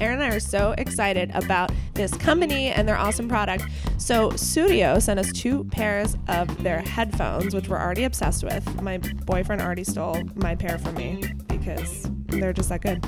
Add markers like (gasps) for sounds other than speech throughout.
Erin and I are so excited about this company and their awesome product. So, Sudio sent us two pairs of their headphones, which we're already obsessed with. My boyfriend already stole my pair from me because they're just that good.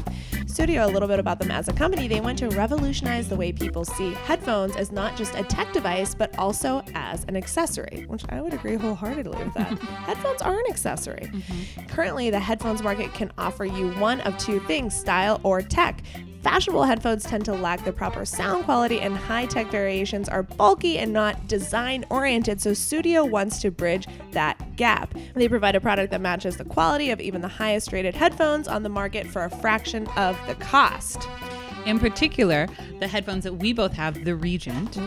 Sudio, a little bit about them as a company, they want to revolutionize the way people see headphones as not just a tech device, but also as an accessory, which I would agree wholeheartedly with that. (laughs) headphones are an accessory. Mm-hmm. Currently, the headphones market can offer you one of two things style or tech. Fashionable headphones tend to lack the proper sound quality, and high tech variations are bulky and not design oriented. So, Sudio wants to bridge that gap. They provide a product that matches the quality of even the highest rated headphones on the market for a fraction of the cost. In particular, the headphones that we both have, the Regent,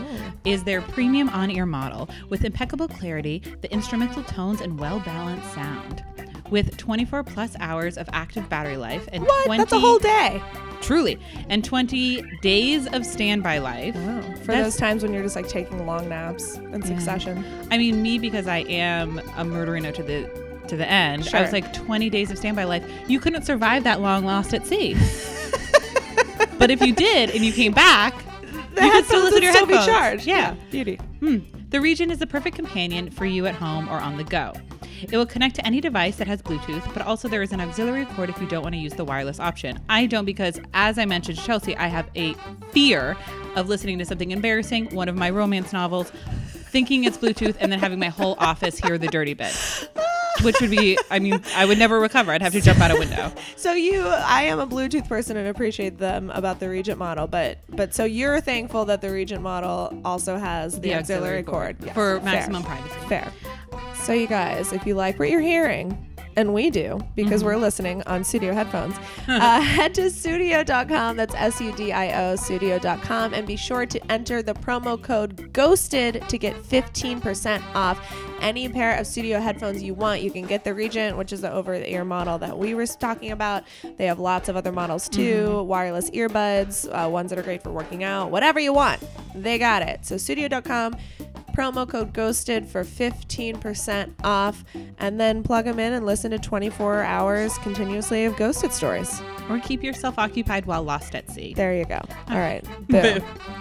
is their premium on ear model with impeccable clarity, the instrumental tones, and well balanced sound. With 24 plus hours of active battery life and What? 20 That's a whole day. truly and 20 days of standby life. Oh, for That's- those times when you're just like taking long naps in succession. I mean, me because I am a murderino to the to the end. I was like 20 days of standby life. You couldn't survive that long lost at sea. (laughs) but if you did and you came back, The (laughs) you could still listen to your still be headphones. charged. Yeah. Beauty. Hmm. The Regent is the perfect companion for you at home or on the go. It will connect to any device that has Bluetooth, but also there is an auxiliary cord if you don't want to use the wireless option. I don't because, as I mentioned to Chelsea, I have a fear of listening to something embarrassing, one of my romance novels, thinking it's Bluetooth, and then having my whole office hear the dirty bit. Which would be, I mean, I would never recover. I'd have to jump out a window. (laughs) So you, I am a Bluetooth person and appreciate them about the Regent model, but but so you're thankful that the Regent model also has the, auxiliary, cord, Yes. for Fair. maximum privacy. Fair. So you guys, if you like what you're hearing, and we do because we're listening on sudio headphones, uh, (laughs) head to sudio.com. That's S U D I O, sudio.com. And be sure to enter the promo code GHOSTED to get 15% off any pair of sudio headphones you want. You can get the Regent, which is the over the ear model that we were talking about. They have lots of other models too wireless earbuds, uh, ones that are great for working out, whatever you want. They got it. So sudio.com promo code ghosted for 15% off and then plug them in and listen to 24 hours continuously of ghosted stories. Or keep yourself occupied while lost at sea. there you go. All right. Boom (laughs)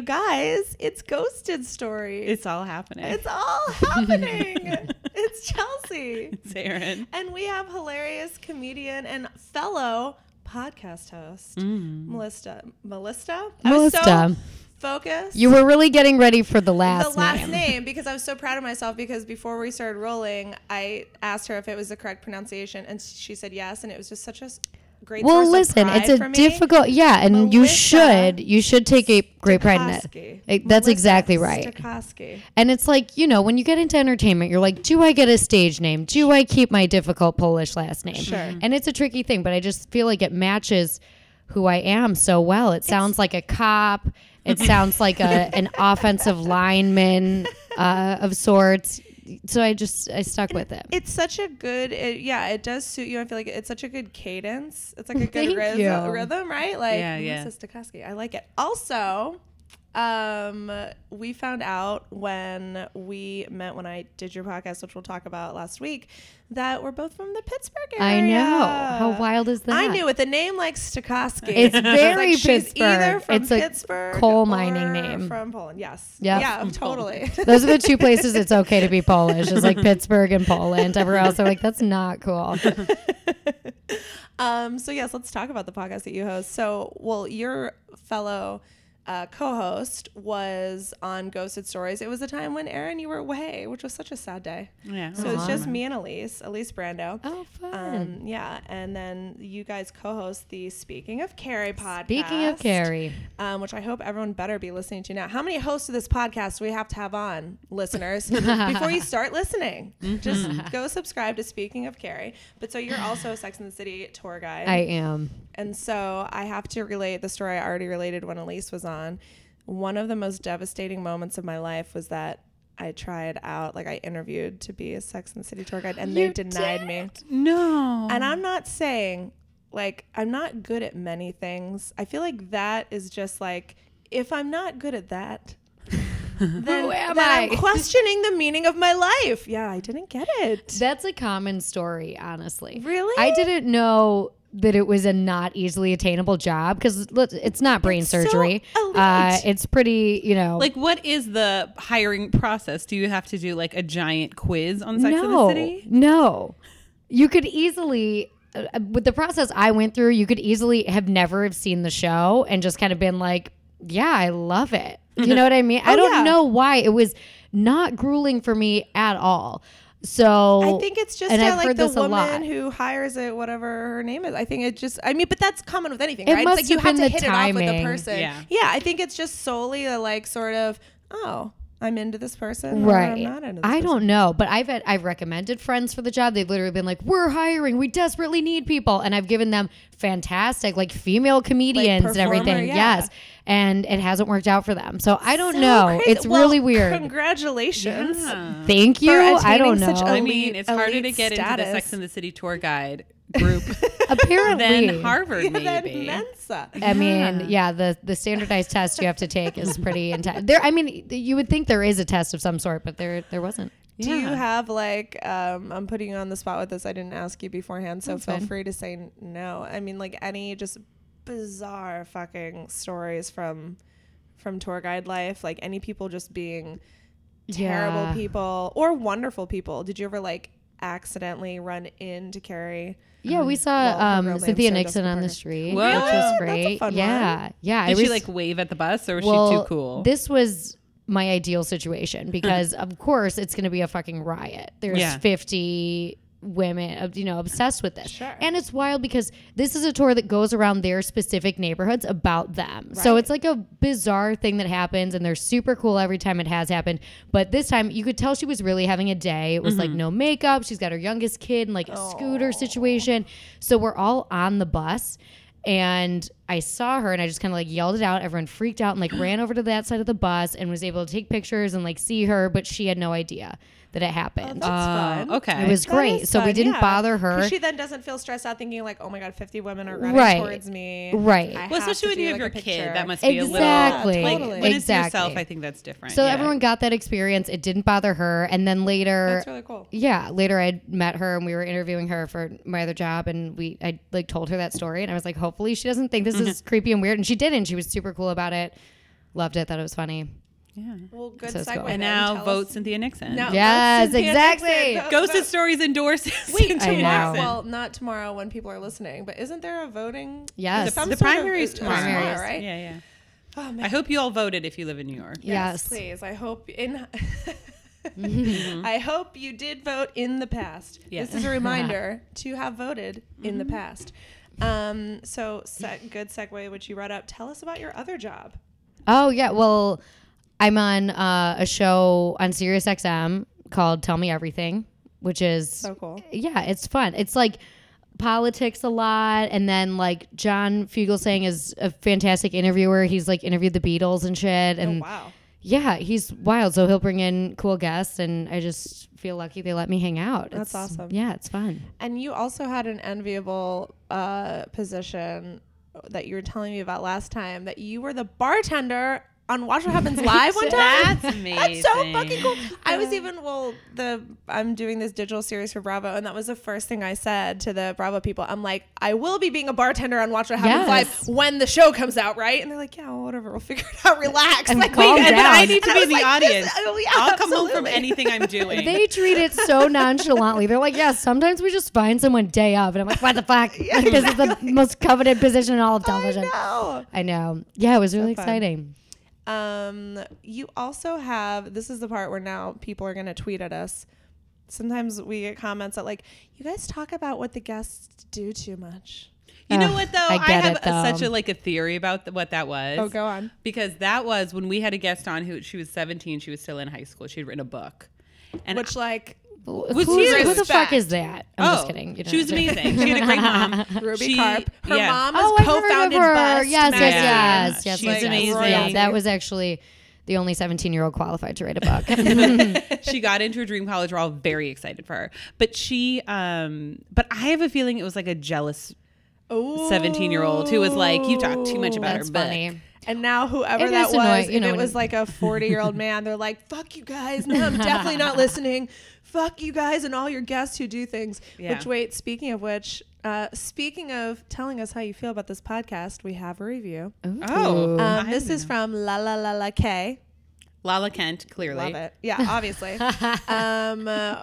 you guys it's ghosted stories It's all happening. it's all happening (laughs) it's chelsea It's Erin. And we have hilarious comedian and fellow podcast host, mm. Melissa. Melissa? I was Melissa. focused. You were really getting ready for the last, the last name. name. because I was so proud of myself because before we started rolling, I asked her if it was the correct pronunciation and she said yes. And it was just such a s- great Well, source listen, it's a for me. difficult, yeah, and you should, you should take a great pride in it. Stokoski. That's Melissa exactly right. Stokoski. And it's like, you know, when you get into entertainment, you're like, do I get a stage name? Do I keep my difficult Polish last name? Sure. And it's a tricky thing, but I just feel like it matches who I am so well. It sounds like a cop. It sounds like a (laughs) an offensive lineman uh, of sorts. So I just I stuck with it. It's such a good, it, yeah. It does suit you. I feel like it's such a good cadence. It's like a (laughs) good rhythm, rhythm, right? Like Yeah, yeah. Melissa Stokoski. I like it. Also, um, we found out when we met when I did your podcast, which we'll talk about last week, that we're both from the Pittsburgh area. I know. How wild is that? I knew with a name like Stokoski. It's (laughs) very like she's either Pittsburgh. from It's a Pittsburgh coal mining name. from Poland. Yes. Yep. Yeah. From Totally. (laughs) Those are the two places it's okay to be (laughs) Polish. It's like Pittsburgh and Poland. Everywhere else, they're like, that's not cool. Um, so yes, let's talk about the podcast that you host. So, well, your fellow uh, co-host was on Ghosted Stories. It was a time when Erin, you were away, which was such a sad day. Yeah. So it's just me and Elise, Elise Brando. Oh, fun. Um, yeah, and then you guys co-host the Speaking of Carrie podcast. Speaking of Carrie, um, which I hope everyone better be listening to now. How many hosts of this podcast do we have to have on, listeners? (laughs) Before you start listening, just go subscribe to Speaking of Carrie. But so you're also a Sex and the City tour guide. I am. And so I have to relate the story I already related when Elise was on. One of the most devastating moments of my life was that I tried out, like I interviewed to be a Sex and the City tour guide, and You they denied me. No. And I'm not saying like I'm not good at many things. I feel like that is just like if I'm not good at that, (laughs) then, Who am I? I'm (laughs) questioning the meaning of my life. Yeah, I didn't get it. That's a common story, honestly. Really? I didn't know that it was a not easily attainable job because it's not brain It's surgery. elite. uh, it's pretty, you know. like, what is the hiring process? Do you have to do like a giant quiz on Sex no, and the City? no. You could easily, uh, with the process I went through, you could easily have never have seen the show and just kind of been like, yeah, I love it. You (laughs) know what I mean? I Oh, don't yeah. know why it was not grueling for me at all. So I think it's just and I've like heard the this a lot. woman who hires it, whatever her name is. I think it just, I mean, but that's common with anything, It right? must it's like you have have to hit the it off with the person. Yeah. yeah. I think it's just solely a like sort of, oh, I'm into this person, or I'm Right. not into this I person. don't know, but I've had, I've recommended friends for the job. They've literally been like, "We're hiring. We desperately need people," and I've given them fantastic like female comedians and performer, everything. yeah. Yes, and it hasn't worked out for them. So I don't So know. crazy. It's Well, really weird. Congratulations. Yeah. Thank you. I don't know. such I mean, it's harder to elite get into the. Sex and the City tour guide (laughs) group Apparently, than Harvard, Yeah, that maybe. Mensa. I mean, yeah, the the standardized test you have to take is pretty (laughs) intense. There, I mean, you would think there is a test of some sort, but there there wasn't. Do you have like um I'm putting you on the spot with this. I didn't ask you beforehand, so That's feel fine. free to say n- no. I mean like any just bizarre fucking stories from from tour guide life, like any people just being terrible Yeah. people or wonderful people. Did you ever like accidentally run into Carrie? Yeah, we saw Well, um, Cynthia Nixon Jessica on the street, What? which was That's a great. fun yeah, yeah. Did I she like wave at the bus or was well, she too cool? This was my ideal situation because, of course, it's going to be a fucking riot. There's Yeah. 50 women, uh, you know, obsessed with this. Sure. And it's wild because this is a tour that goes around their specific neighborhoods about them. So it's like a bizarre thing that happens and they're super cool every time it has happened. But this time you could tell she was really having a day. It was like no makeup. She's got her youngest kid in like a scooter situation. So we're all on the bus and I saw her and I just kind of like yelled it out. Everyone freaked out and like ran over to that side of the bus and was able to take pictures and like see her, but she had no idea that it happened. Oh, that's uh, fun. Oh, okay. it was That great. is So we didn't yeah. bother 'Cause her. She then doesn't feel stressed out thinking like, oh my god, 50 women are running Right. towards me. Right. I well, especially when you have like, your kid, that must be a little Exactly. like Totally. when it's yourself. I think that's different. So yeah. everyone got that experience. It didn't bother her. And then later, That's really cool. yeah, later I met her and we were interviewing her for my other job, and we I like told her that story, and I was like, hopefully she doesn't think this mm-hmm. is creepy and weird, and she didn't. She was super cool about it. Loved it. Thought it was funny. Yeah. Well, good So segue. cool. And now Tell vote us- Cynthia Nixon. No, vote Yes, Cynthia exactly. (laughs) Nixon. Vote- Ghosted vote- Stories endorses. Wait, Cynthia I tomorrow. know. Well, not tomorrow when people are listening, but isn't there a voting? Yes. Some the sort of- primaries tomorrow, Primaries. right? Yeah, yeah. Oh, man. I hope you all voted if you live in New York. Yes. please. I hope in. (laughs) I hope you did vote in the past. Yeah. This is a reminder (laughs) to have voted in the past. Um, so, se- good segue, which you brought up. Tell us about your other job. Oh yeah, well, I'm on uh, a show on Sirius XM called Tell Me Everything, which is So cool. yeah, it's fun. It's like politics a lot, and then like John Fugelsang is a fantastic interviewer. He's like interviewed the Beatles and shit, and oh, wow. yeah, he's wild. So he'll bring in cool guests, and I just feel lucky they let me hang out. That's It's- awesome. Yeah, it's fun. And you also had an enviable uh, position that you were telling me about last time that you were the bartender on Watch What Happens Live one (laughs) time. That's amazing. (laughs) That's so fucking cool. I was even well, the I'm doing this digital series for Bravo, and that was the first thing I said to the Bravo people. I'm like, I will be being a bartender on Watch What Happens Yes. Live when the show comes out, right? And they're like, Yeah, well, whatever, we'll figure it out. (laughs) Relax. And like, calm and then I need to And be in the like, audience. oh, yeah, I'll come home from anything I'm doing. They treat it so nonchalantly. They're like, yeah, sometimes we just find someone day of. And I'm like, what the fuck? Like, this is the most coveted position in all of television. I know. I know. Yeah, it was really fun. exciting. Know. Um, you also have this is the part where now people are gonna tweet at us. Sometimes we get comments that like, you guys talk about what the guests do too much. You know what though? I get have it, a- such a like a theory about th- what that was. Oh, go on. Because that was when we had a guest on who she was 17. She was still in high school. She had written a book. And Which like Who's, Was who you? the fuck is that? I'm oh, just kidding. You know, she was amazing. She had a great mom. (laughs) Ruby She- Karp. Her yeah. mom has Oh, I heard of co-founded her. Bust Yes, yes, magazine. yes, yes. She's yes, yes. amazing. Yeah, that was actually the only 17 year old qualified to write a book. (laughs) (laughs) she got into a dream college. We're all very excited for her. But she, um, but I have a feeling it was like a jealous Ooh. 17 year old who was like, you talk too much about That's her book. funny. And now whoever It that is was, annoying, you if know, it was like a 40 year old man, they're like, fuck you guys. No, I'm definitely not listening. Fuck you guys and all your guests who do things. Yeah. Which, wait, speaking of which, uh, speaking of telling us how you feel about this podcast, we have a review. Oh. Ooh. I Um, this didn't is from La La La La K. Lala Kent, clearly. Love it. Yeah, obviously. (laughs) um, uh,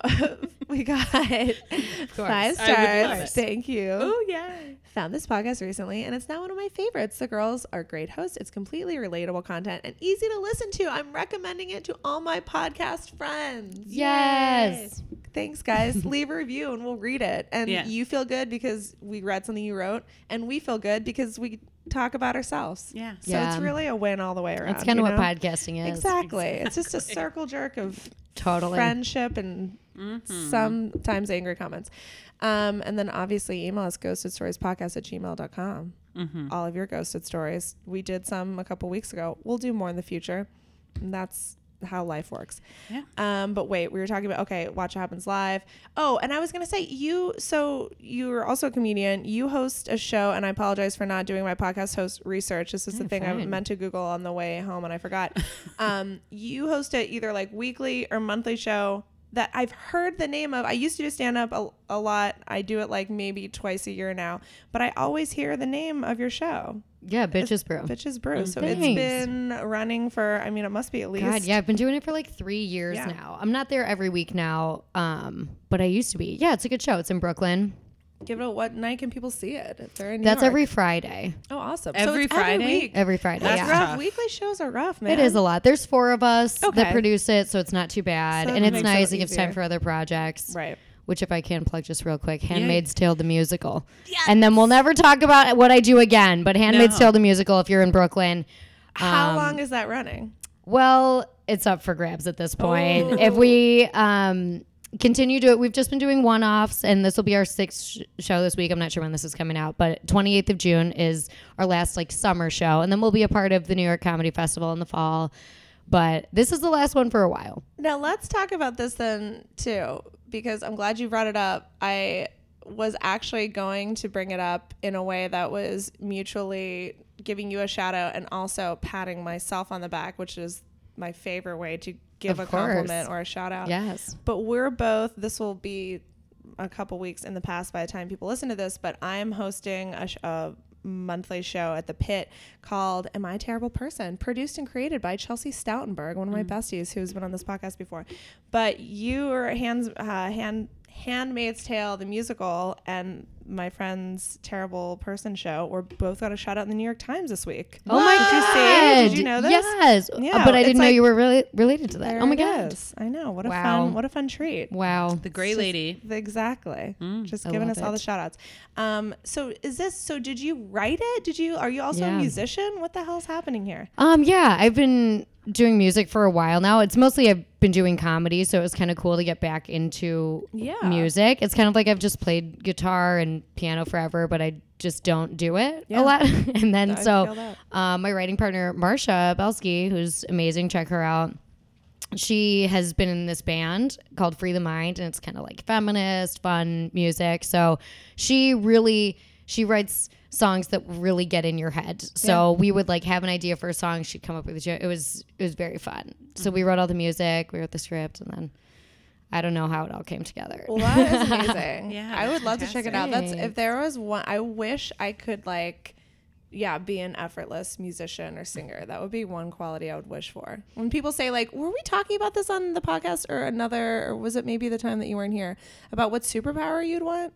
(laughs) we got five stars. Thank you. Oh, yeah. Found this podcast recently and it's now one of my favorites. The girls are great hosts. It's completely relatable content and easy to listen to. I'm recommending it to all my podcast friends. Yes. Thanks, guys. (laughs) Leave a review and we'll read it. And Yeah. you feel good because we read something you wrote, and we feel good because we talk about ourselves. Yeah. So Yeah. it's really a win all the way around. That's kind of what know? podcasting is. Exactly. It's just a circle jerk of (laughs) Totally. friendship and Mm-hmm. sometimes angry comments. Um, and then obviously email us ghosted at gmail.com. Mm-hmm. All of your ghosted stories. We did some a couple weeks ago. We'll do more in the future. And that's how life works. Yeah. Um, but wait, we were talking about okay, watch what happens live. Oh, and I was gonna say you. So you are also a comedian. You host a show, and I apologize for not doing my podcast host research. This is the Yeah, thing I meant to Google on the way home, and I forgot. (laughs) um, you host a either like weekly or monthly show that I've heard the name of. I used to do stand up a, a lot. I do it like maybe twice a year now, but I always hear the name of your show, Yeah, bitches brew. Bitches Brew. So Thanks. it's been running for. I mean, it must be at least. God, yeah, I've been doing it for like three years Yeah. now. I'm not there every week now, um, but I used to be. Yeah, it's a good show. It's in Brooklyn. Give it a what night can people see it? If they're in New That's York? every Friday. Oh, awesome. Every it's Friday? Every week. Every Friday. That's yeah. rough. Weekly shows are rough, man. It is a lot. There's four of us Okay. that produce it, so it's not too bad. So and that it's makes nice. it It gives easier. time for other projects. Right. Which, if I can plug just real quick, Handmaid's Tale the musical. Yes. And then we'll never talk about what I do again. But Handmaid's No. Tale the musical, if you're in Brooklyn, How Um, long is that running? Well, it's up for grabs at this point. Oh. If we um, continue to, it. we've just been doing one offs, and this will be our sixth sh- show this week. I'm not sure when this is coming out, but 28th of June is our last like summer show, and then we'll be a part of the New York Comedy Festival in the fall. But this is the last one for a while. Now let's talk about this then too, because I'm glad you brought it up. I was actually going to bring it up in a way that was mutually giving you a shout out and also patting myself on the back, which is my favorite way to give Of a compliment or a shout out. Yes. but we're both this will be a couple weeks in the past by the time people listen to this but i am hosting a, sh- a monthly show at the pit called am i a terrible person produced and created by chelsea stoutenberg one of my besties who's been on this podcast before but you are hands uh, hand handmaid's tale the musical and my friend's terrible person show were both got a shout out in the new york times this week Oh my Did you god! see? Did you know this? Yes. Yeah, but I didn't know you were really related to that. Oh my it god! is. I know. What a Wow. fun what a fun treat. Wow. The gray Just- lady. Exactly. Just I giving love us all the it. shout outs. Um, so is this so did you write it? Did you are you also a musician? What the hell's happening here? Um, yeah, I've been doing music for a while now. It's mostly I've been doing comedy, so it was kind of cool to get back into Yeah. music. It's kind of like I've just played guitar and piano forever, but I just don't do it Yeah. a lot. (laughs) and then I so um, my writing partner Marsha Belsky, who's amazing, check her out. She has been in this band called Free the Mind, and it's kind of like feminist, fun music. So she really she writes songs that really get in your head. So we would like have an idea for a song. She'd come up with a joke. It was it was very fun. So we wrote all the music, we wrote the script, and then I don't know how it all came together. Well, that is (laughs) amazing. (laughs) Yeah, I would that's love to check it out. That's if there was one. I wish I could like, yeah, be an effortless musician or singer. That would be one quality I would wish for. When people say like, "Were we talking about this on the podcast or another, or was it maybe the time that you weren't here about what superpower you'd want?"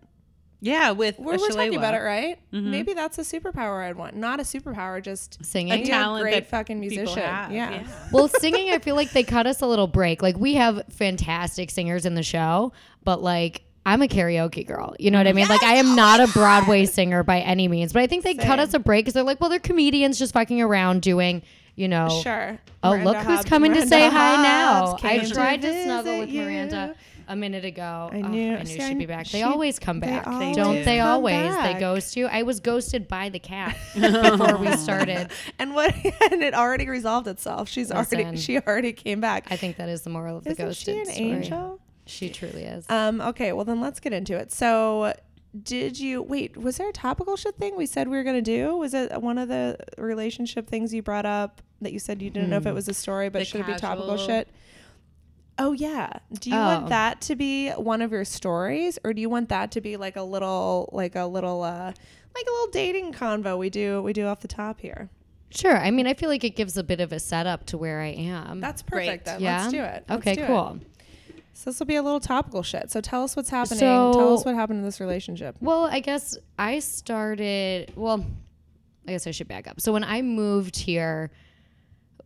Yeah, with We're, we're talking about it, right? Mm-hmm. Maybe that's a superpower I'd want. Not a superpower, just Singing. A talent great that fucking musician. have, Yeah. well, singing, I feel like they cut us a little break. Like we have fantastic singers in the show, but like I'm a karaoke girl. You know what I mean? Like I am not a oh Broadway singer by any means, but I think they cut us a break because they're like, well, they're comedians just fucking around doing, you know. Sure. Oh, Miranda look who's Hobbs- coming to Miranda say hi now. Hobbs I came to tried to snuggle visit with you. Miranda. a minute ago. I Oh, knew- I knew see, she'd be back. They she- always come they back. always Don't they come always? back. They ghost you. I was ghosted by the cat (laughs) before we started. (laughs) And what? (laughs) And it already resolved itself. She's already. She already came back. I think that is the moral of the Isn't ghosted she an story. angel? She truly is. Um. Okay. Well, then let's get into it. So, did you wait? Was there a topical shit thing we said we were gonna do? Was it one of the relationship things you brought up that you said you didn't know if it was a story, but The should it be topical shit? Oh yeah. Do you Oh. want that to be one of your stories, or do you want that to be like a little, like a little, uh, like a little dating convo we do we do off the top here? Sure. I mean, I feel like it gives a bit of a setup to where I am. That's perfect. Great. Then yeah. let's do it. Let's okay. do it. cool. So this will be a little topical shit. So tell us what's happening. tell us what happened in this relationship. Well, I guess I started. Well, I guess I should back up. So when I moved here,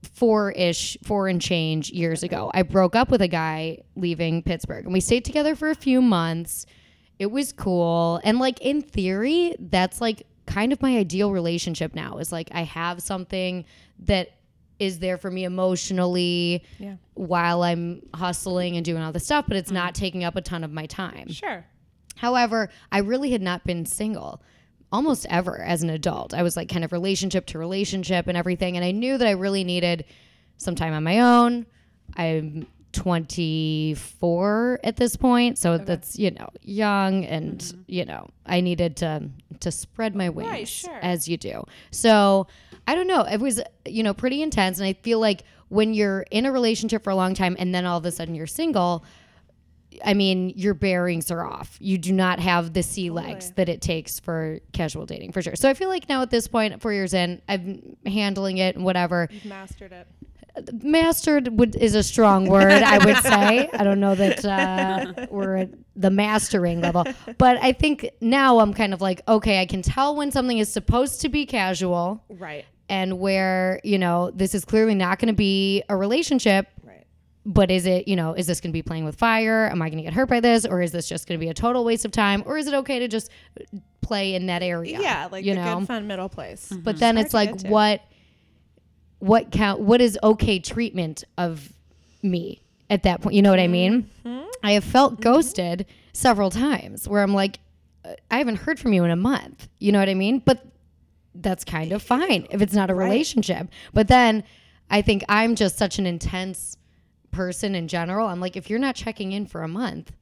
four ish, four and change years ago, I broke up with a guy leaving Pittsburgh, and we stayed together for a few months. It was cool, and like in theory, that's like kind of my ideal relationship now. Is like I have something that is there for me emotionally Yeah. while I'm hustling and doing all this stuff, but it's mm-hmm. not taking up a ton of my time. Sure. However, I really had not been single almost ever as an adult. I was like kind of relationship to relationship and everything. And I knew that I really needed some time on my own. I'm 24 at this point. So that's, you know, young and, mm-hmm. you know, I needed to to spread my wings Right, sure. as you do. So I don't know. It was, you know, pretty intense. And I feel like when you're in a relationship for a long time and then all of a sudden you're single, I mean, your bearings are off. You do not have the sea legs that it takes for casual dating, for sure. So I feel like now at this point, four years in, I'm handling it and whatever. You've mastered it. Mastered would, is a strong word, I would (laughs) say. I don't know that uh, we're at the mastering level, but I think now I'm kind of like, okay, I can tell when something is supposed to be casual Right. and where you know this is clearly not going to be a relationship. But is it you know is this going to be playing with fire? Am i going to get hurt by this? Or is this just going to be a total waste of time? Or is it okay to just play in that area Yeah, like you the know? good fun middle place. but then Hard it's like what what count what is okay treatment of me at that point? You know what i mean? Mm-hmm. i have felt ghosted several times where i'm like uh, i haven't heard from you in a month. You know what i mean? But that's kind of fine if it's not a relationship. But then i think i'm just such an intense person in general i'm like if you're not checking in for a month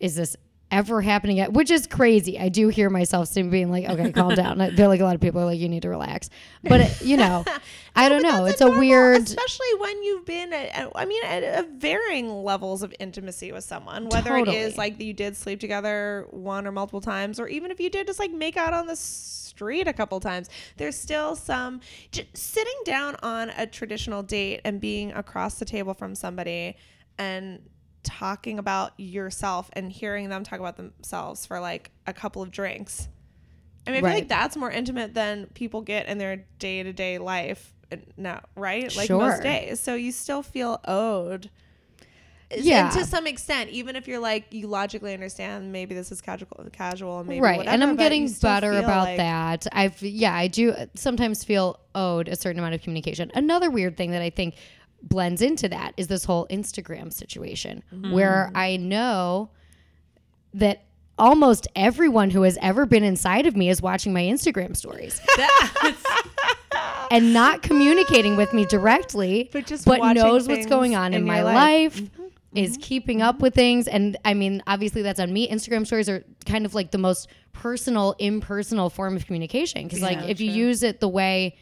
is this ever happening at which is crazy. I do hear myself being like okay calm (laughs) down. I feel like a lot of people are like you need to relax. But it- you know (laughs) i don't know. it's a weird especially when you've been at, I mean, at, at varying levels of intimacy with someone, whether it Totally. is like you did sleep together one or multiple times, or even if you did just like make out on the street a couple times, there's still some sitting down on a traditional date and being across the table from somebody and talking about yourself and hearing them talk about themselves for like a couple of drinks. I mean, I feel like that's more intimate than people get in their day to day life uh, now, right? Like Sure. most days. So you still feel owed. Yeah. And to some extent, even if you're like, you logically understand maybe this is casual, casual, and maybe right whatever, and i'm getting better about like- that i've yeah i do sometimes feel owed a certain amount of communication another weird thing that i think blends into that is this whole instagram situation where Mm-hmm. i know that almost everyone who has ever been inside of me is watching my instagram stories. (laughs) (laughs) And not communicating with me directly But just but knows what's going on in, in my life, life. Mm-hmm. is keeping up with things. And i mean obviously that's on me. Instagram stories are kind of like the most personal impersonal form of communication. Because like Yeah, if you use it the way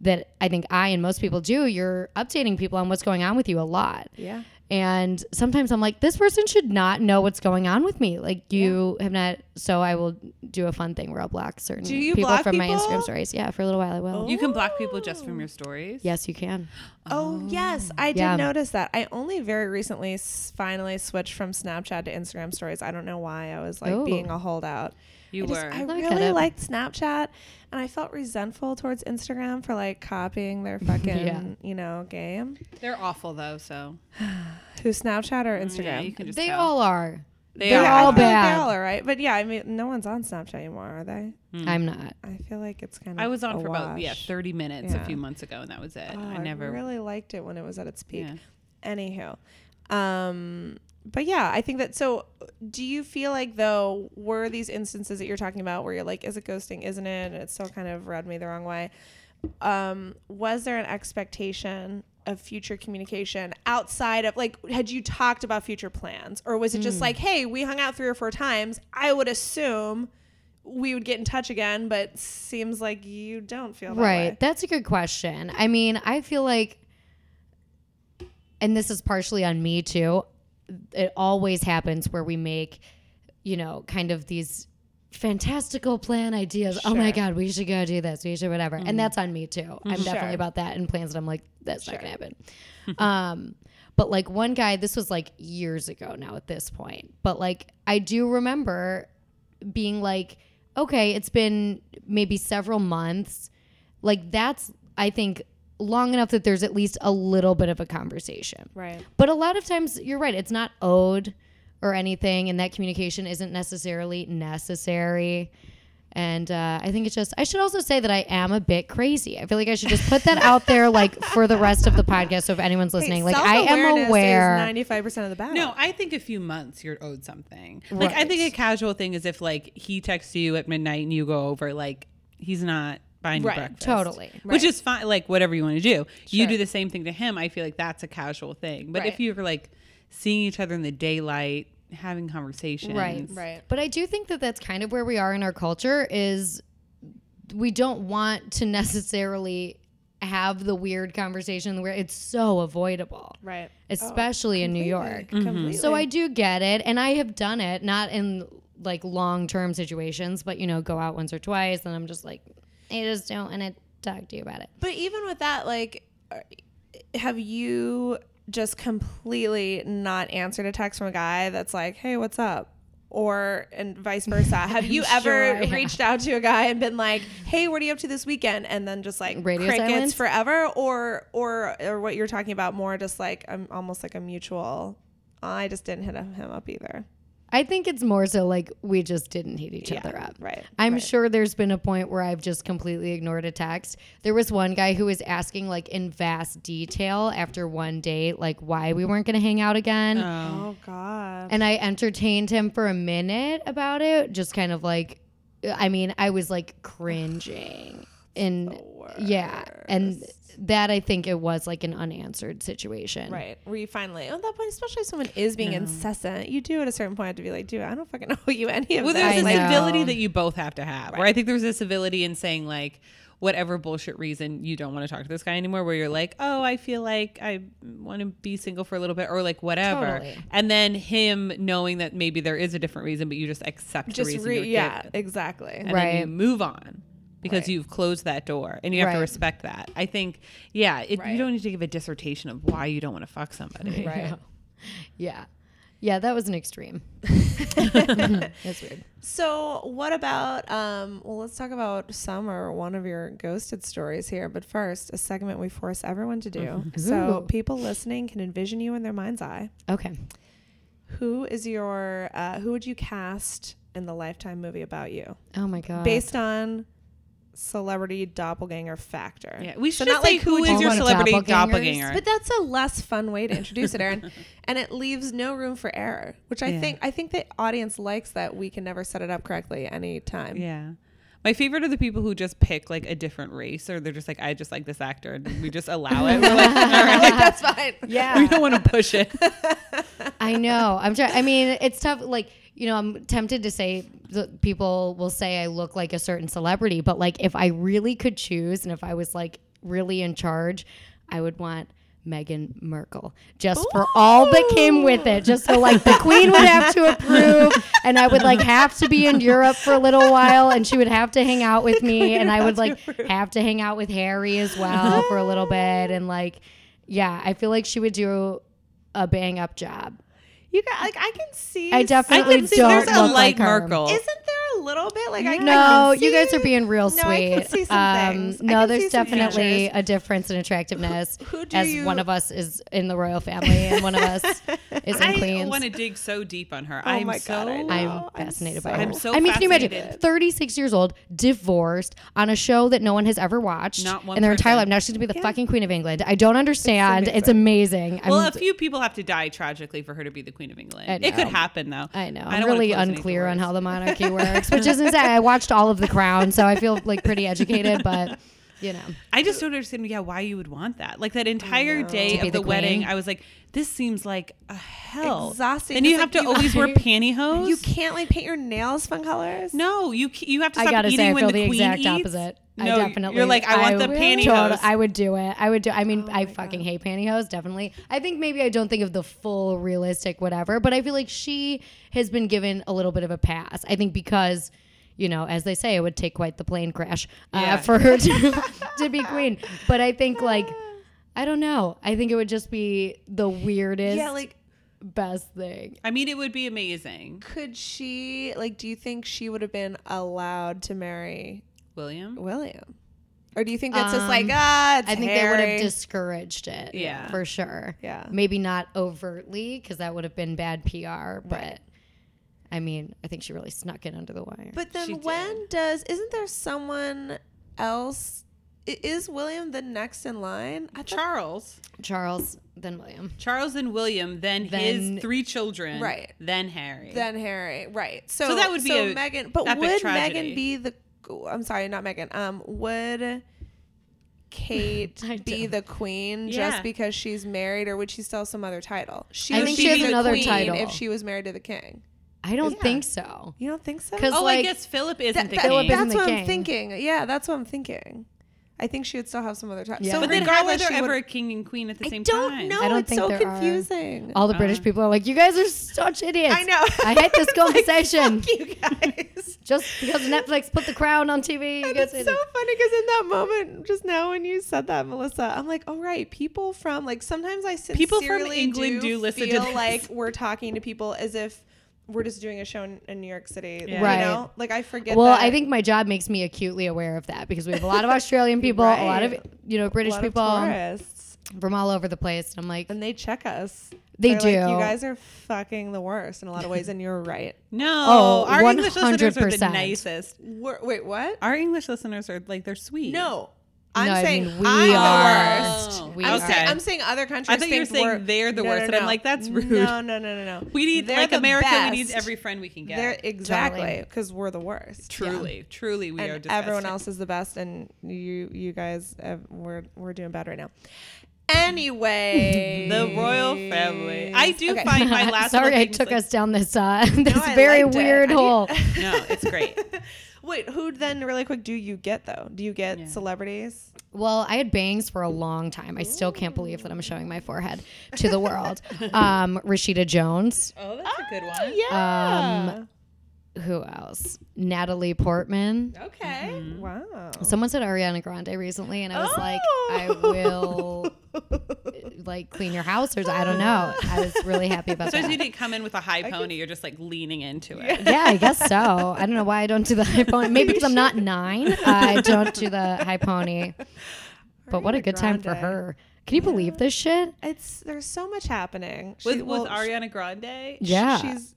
that i think i and most people do you're updating people on what's going on with you a lot Yeah. and sometimes i'm like this person should not know what's going on with me like you have not so i will do a fun thing where i'll block certain people block from my instagram stories yeah for a little while i will You can block people just from your stories. yes you can Oh, yes, I did Yeah. notice that. I only very recently s- finally switched from Snapchat to Instagram stories. I don't know why I was like Oh. being a holdout. You I just- I Look really liked Snapchat, and I felt resentful towards Instagram for like copying their (laughs) fucking, Yeah. you know, game. They're awful though. So (sighs) Who Snapchat or yeah, Instagram? you can just they tell. all are They they're are. All feel bad. They all are right, but yeah, I mean, no one's on Snapchat anymore, are they? i'm not I feel like it's kind of. I was on a for about yeah 30 minutes Yeah. a few months ago, and that was it. Oh, I never. really liked it when it was at its peak. yeah. Anywho, um, but yeah, I think that. So, do you feel like though were these instances that you're talking about where you're like, is it ghosting? Isn't it? And it still kind of rubbed me the wrong way. Um, was there an expectation of future communication outside of like had you talked about future plans or was it just like hey we hung out three or four times i would assume we would get in touch again but seems like you don't feel that Right. way. That's a good question. I mean, I feel like, and this is partially on me too, it always happens where we make, you know, kind of these fantastical plan ideas. Oh my God, we should go do this. We should whatever. And that's on me too. I'm Sure. definitely about that and plans that I'm like, that's not going to happen. um, but like one guy, this was like years ago now at this point, but like I do remember being like, okay, it's been maybe several months. Like that's I think long enough that there's at least a little bit of a conversation. right But a lot of times you're right, it's not owed or anything and that communication isn't necessarily necessary. And uh, I think it's just, I should also say that I am a bit crazy. I feel like I should just put that out there, (laughs) like for the rest of the podcast. So if anyone's listening, like I am aware. is 95% of the battle No, I think a few months you're owed something. Like I think a casual thing is if like he texts you at midnight and you go over, like he's not buying you Right. breakfast. Totally. Which is fine, like whatever you want to do. Sure. You do the same thing to him. I feel like that's a casual thing. But if you're like seeing each other in the daylight, having conversations, Right. right But I do think that that's kind of where we are in our culture is we don't want to (laughs) necessarily have the weird conversation where it's so avoidable, right oh, especially in New York. Mm-hmm. Completely. So I do get it, and I have done it, not in like long term situations, but you know, go out once or twice, and I'm just like, I just don't want to talk to you about it. But even with that, like, uh, have you just completely not answered a text from a guy that's like, "Hey, what's up?" Or and vice versa. (laughs) Have you sure ever I reached out to a guy and been like, "Hey, what are you up to this weekend?" And then just like Radio crickets silence? forever, or or or what you're talking about more, just like I'm almost like a mutual. I just didn't hit him up either. I think it's more so like we just didn't hit each other up. right, I'm right. sure there's been a point where I've just completely ignored a text. There was one guy who was asking like in vast detail after one date, like why we weren't going to hang out again. Oh, oh God. and I entertained him for a minute about it, just kind of like, I mean, I was like cringing. (sighs) And yeah, and that I think it was like an unanswered situation. Right. Where you finally, at that point, especially if someone is being incessant, you do at a certain point have to be like, dude, I don't fucking (laughs) owe you any of Well, this. there's I a Like, know. civility that you both have to have. Where I think there's a civility in saying like whatever bullshit reason you don't want to talk to this guy anymore. Where you're like, oh, I feel like I want to be single for a little bit, or like whatever. Totally. And then him knowing that maybe there is a different reason, but you just accept the just reason. re- you're yeah, given. exactly. and then you Right. move on because Right. you've closed that door and you have to respect that. I think, yeah, it, Right. you don't need to give a dissertation of why you don't want to fuck somebody. (laughs) Right. Yeah. Yeah, that was an extreme. (laughs) That's weird. So, what about? Um, well, let's talk about some or one of your ghosted stories here. But first, a segment we force everyone to do, so people listening can envision you in their mind's eye. Okay. Who is your? Uh, who would you cast in the Lifetime movie about you, Oh my god. based on celebrity doppelganger factor? Yeah, we should not not say like who who is your celebrity doppelganger. But that's a less fun way to introduce it, Erin, (laughs) and it leaves no room for error. Which I Yeah. think I think the audience likes that we can never set it up correctly any time. Yeah. My favorite are the people who just pick like a different race or they're just like, I just like this actor and we just allow it. We're like, (laughs) all right. That's fine. yeah. (laughs) We don't want to push it. I know. I'm trying. I mean, it's tough. Like, you know, I'm tempted to say that people will say I look like a certain celebrity, but like, if I really could choose and if I was like really in charge, I would want Meghan Markle just for all that came with it. Just so like the queen would have to approve and I would like have to be in Europe for a little while and she would have to hang out with me and I would like have to hang out with Harry as well for a little bit. And like, yeah, I feel like she would do a bang up job. You got like I can see. I definitely I can see don't there's a look light like her. Markle. Isn't there a little little bit. Like I I No, can you guys are being real No, I can sweet. see some um, things. I no, can there's see definitely features. a difference in attractiveness. (laughs) Who do as you- one of us is in the royal family and one of us (laughs) is in I Queens. want to dig so deep on her. Oh I'm my so God, I know. I'm I'm fascinated so- by her. I'm so I mean, can you imagine? 36 years old, divorced, on a show that no one has ever watched Not one in their entire life. Now she's gonna be the Yeah. fucking queen of England. I don't understand. It's amazing. Well, I'm, a few people have to die tragically for her to be the queen of England. It could happen though. I know. I I'm don't really unclear on how the monarchy (laughs) works, which is insane. I watched all of The Crown, so I feel like pretty educated, but you know. I just don't understand, yeah, why you would want that. Like that entire day of the, the wedding. I was like, this seems like a hell. Exhausting. And you It's have to you- always wear pantyhose. You can't like paint your nails fun colors. No, you c- you have to I stop gotta eating say, I when feel the, the queen exact eats. opposite. No, I definitely. You're like, I want the would- pantyhose. total- I would do it. I would do. I mean, oh I fucking God. hate pantyhose. Definitely. I think maybe I don't think of the full realistic whatever, but I feel like she has been given a little bit of a pass. I think because. You know, as they say, it would take quite the plane crash uh, Yeah. for her to, (laughs) (laughs) to be queen. But I think, like, I don't know. I think it would just be the weirdest, Yeah, like best thing. I mean, it would be amazing. could she like do you think she would have been allowed to marry William? William? Or do you think that's just Um, like ah it's I think they would have discouraged it. Yeah. For sure. Yeah. Maybe not overtly because that would have been bad PR, but Right. I mean, I think she really snuck it under the wire. But She then when does isn't there someone else is William the next in line? I thought Charles. Charles, then William. Charles and William, then, Then- his three children, Right. Then Harry. then Harry, right? So, So that would be so a Meghan. But epic would tragedy. Meghan be the? I'm sorry, not Meghan. Um, would Kate (laughs) be the queen Yeah. just because she's married, or would she still have some other title? She I would think be she has the another queen title. if she was married to the king. I don't Yeah. think so. You don't think so? 'Cause- oh, like- I guess Philip isn't That- the that- king. Philip isn't that's the what king. I'm thinking. Yeah, that's what I'm thinking. I think she would still have some other time. Yeah. So but then how are regardless, there she ever a king and queen at the I same don't time? know. I don't it's think so there are. confusing. All the Uh. British people are like, you guys are such idiots. I know. I hate this (laughs) conversation. Fuck you guys. (laughs) Just because Netflix put the crown on TV, you And guys it's so it. funny because in that moment, just now when you said that, Melissa, I'm like, oh right, people from like sometimes I sincerely People from England do listen to feel this. like we're talking to people as if we're just doing a show in, in New York City. Yeah. You Right. know, like I forget. Well, that. I think my job makes me acutely aware of that because we have a lot of Australian (laughs) people, a lot of you know a British lot of people tourists, from all over the place, and I'm like, and they check us. They They're like, do. you guys are fucking the worst in a lot of ways, and you're right. (laughs) No, Oh, our English listeners are the nicest. We're, wait, what? Our English listeners are like they're sweet. No, I'm No, I saying mean, we I'm are. the worst. Oh, We I'm, are. saying, I'm saying other countries. I thought you were saying we're- they're the No, worst, no, and I'm like, that's rude. No, no, no, no, no. we need They're like the America. We need every friend we can get. They're exactly Totally. because we're the worst. truly, truly, we are. Disgusting. everyone else is the best, and you, you guys, uh, we're we're doing bad right now. Anyway, (laughs) the royal family. I do Okay. find my (laughs) last. sorry, I took like- us down this uh (laughs) this I very liked it. weird hole. No, it's great. Wait, who then? Really quick, do you get though? Do you get Yeah. celebrities? Well, I had bangs for a long time. I still can't believe that I'm showing my forehead to the world. (laughs) um, Rashida Jones. Oh, that's a good one. Yeah. Who else? Natalie Portman. okay. Mm-hmm. Wow. Someone said Ariana Grande recently, and I was like, I Oh. will (laughs) like clean your house, or I don't know. I was really happy about So as you didn't come in with a high pony, you're just like leaning into it. Yeah, I guess so. I don't know why I don't do the high pony. Maybe because I'm not nine. I (laughs) don't do the high pony. But what a Ariana good time for her. Can you believe this shit? It's there's so much happening With She- with well, Ariana Grande. sh- Yeah. she's uh,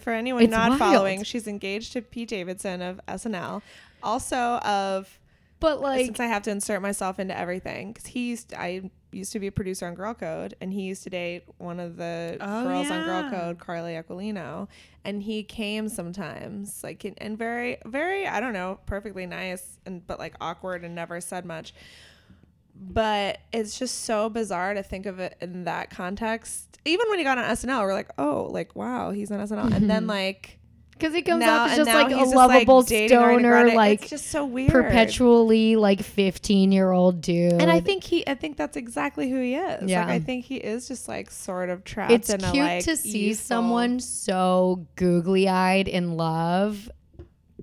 for anyone It's not wild. following, she's engaged to Pete Davidson of SNL, also of But like, since I have to insert myself into everything because he used I used to be a producer on Girl Code and he used to date one of the Oh, girls on Girl. Code, Carly Aquilino, and he came sometimes like and very very I don't know perfectly nice and but like awkward and never said much. But it's just so bizarre to think of it in that context. Even when he got on SNL, we're like, oh, like wow, he's on SNL, and then mm-hmm. like because he comes now off as just like a just, like, lovable stoner, like it's just so weird, perpetually like 15 year old dude. And I think he, I think that's exactly who he is. Yeah. Like I think he is just like sort of trapped it's in cute a like to see someone so googly eyed in love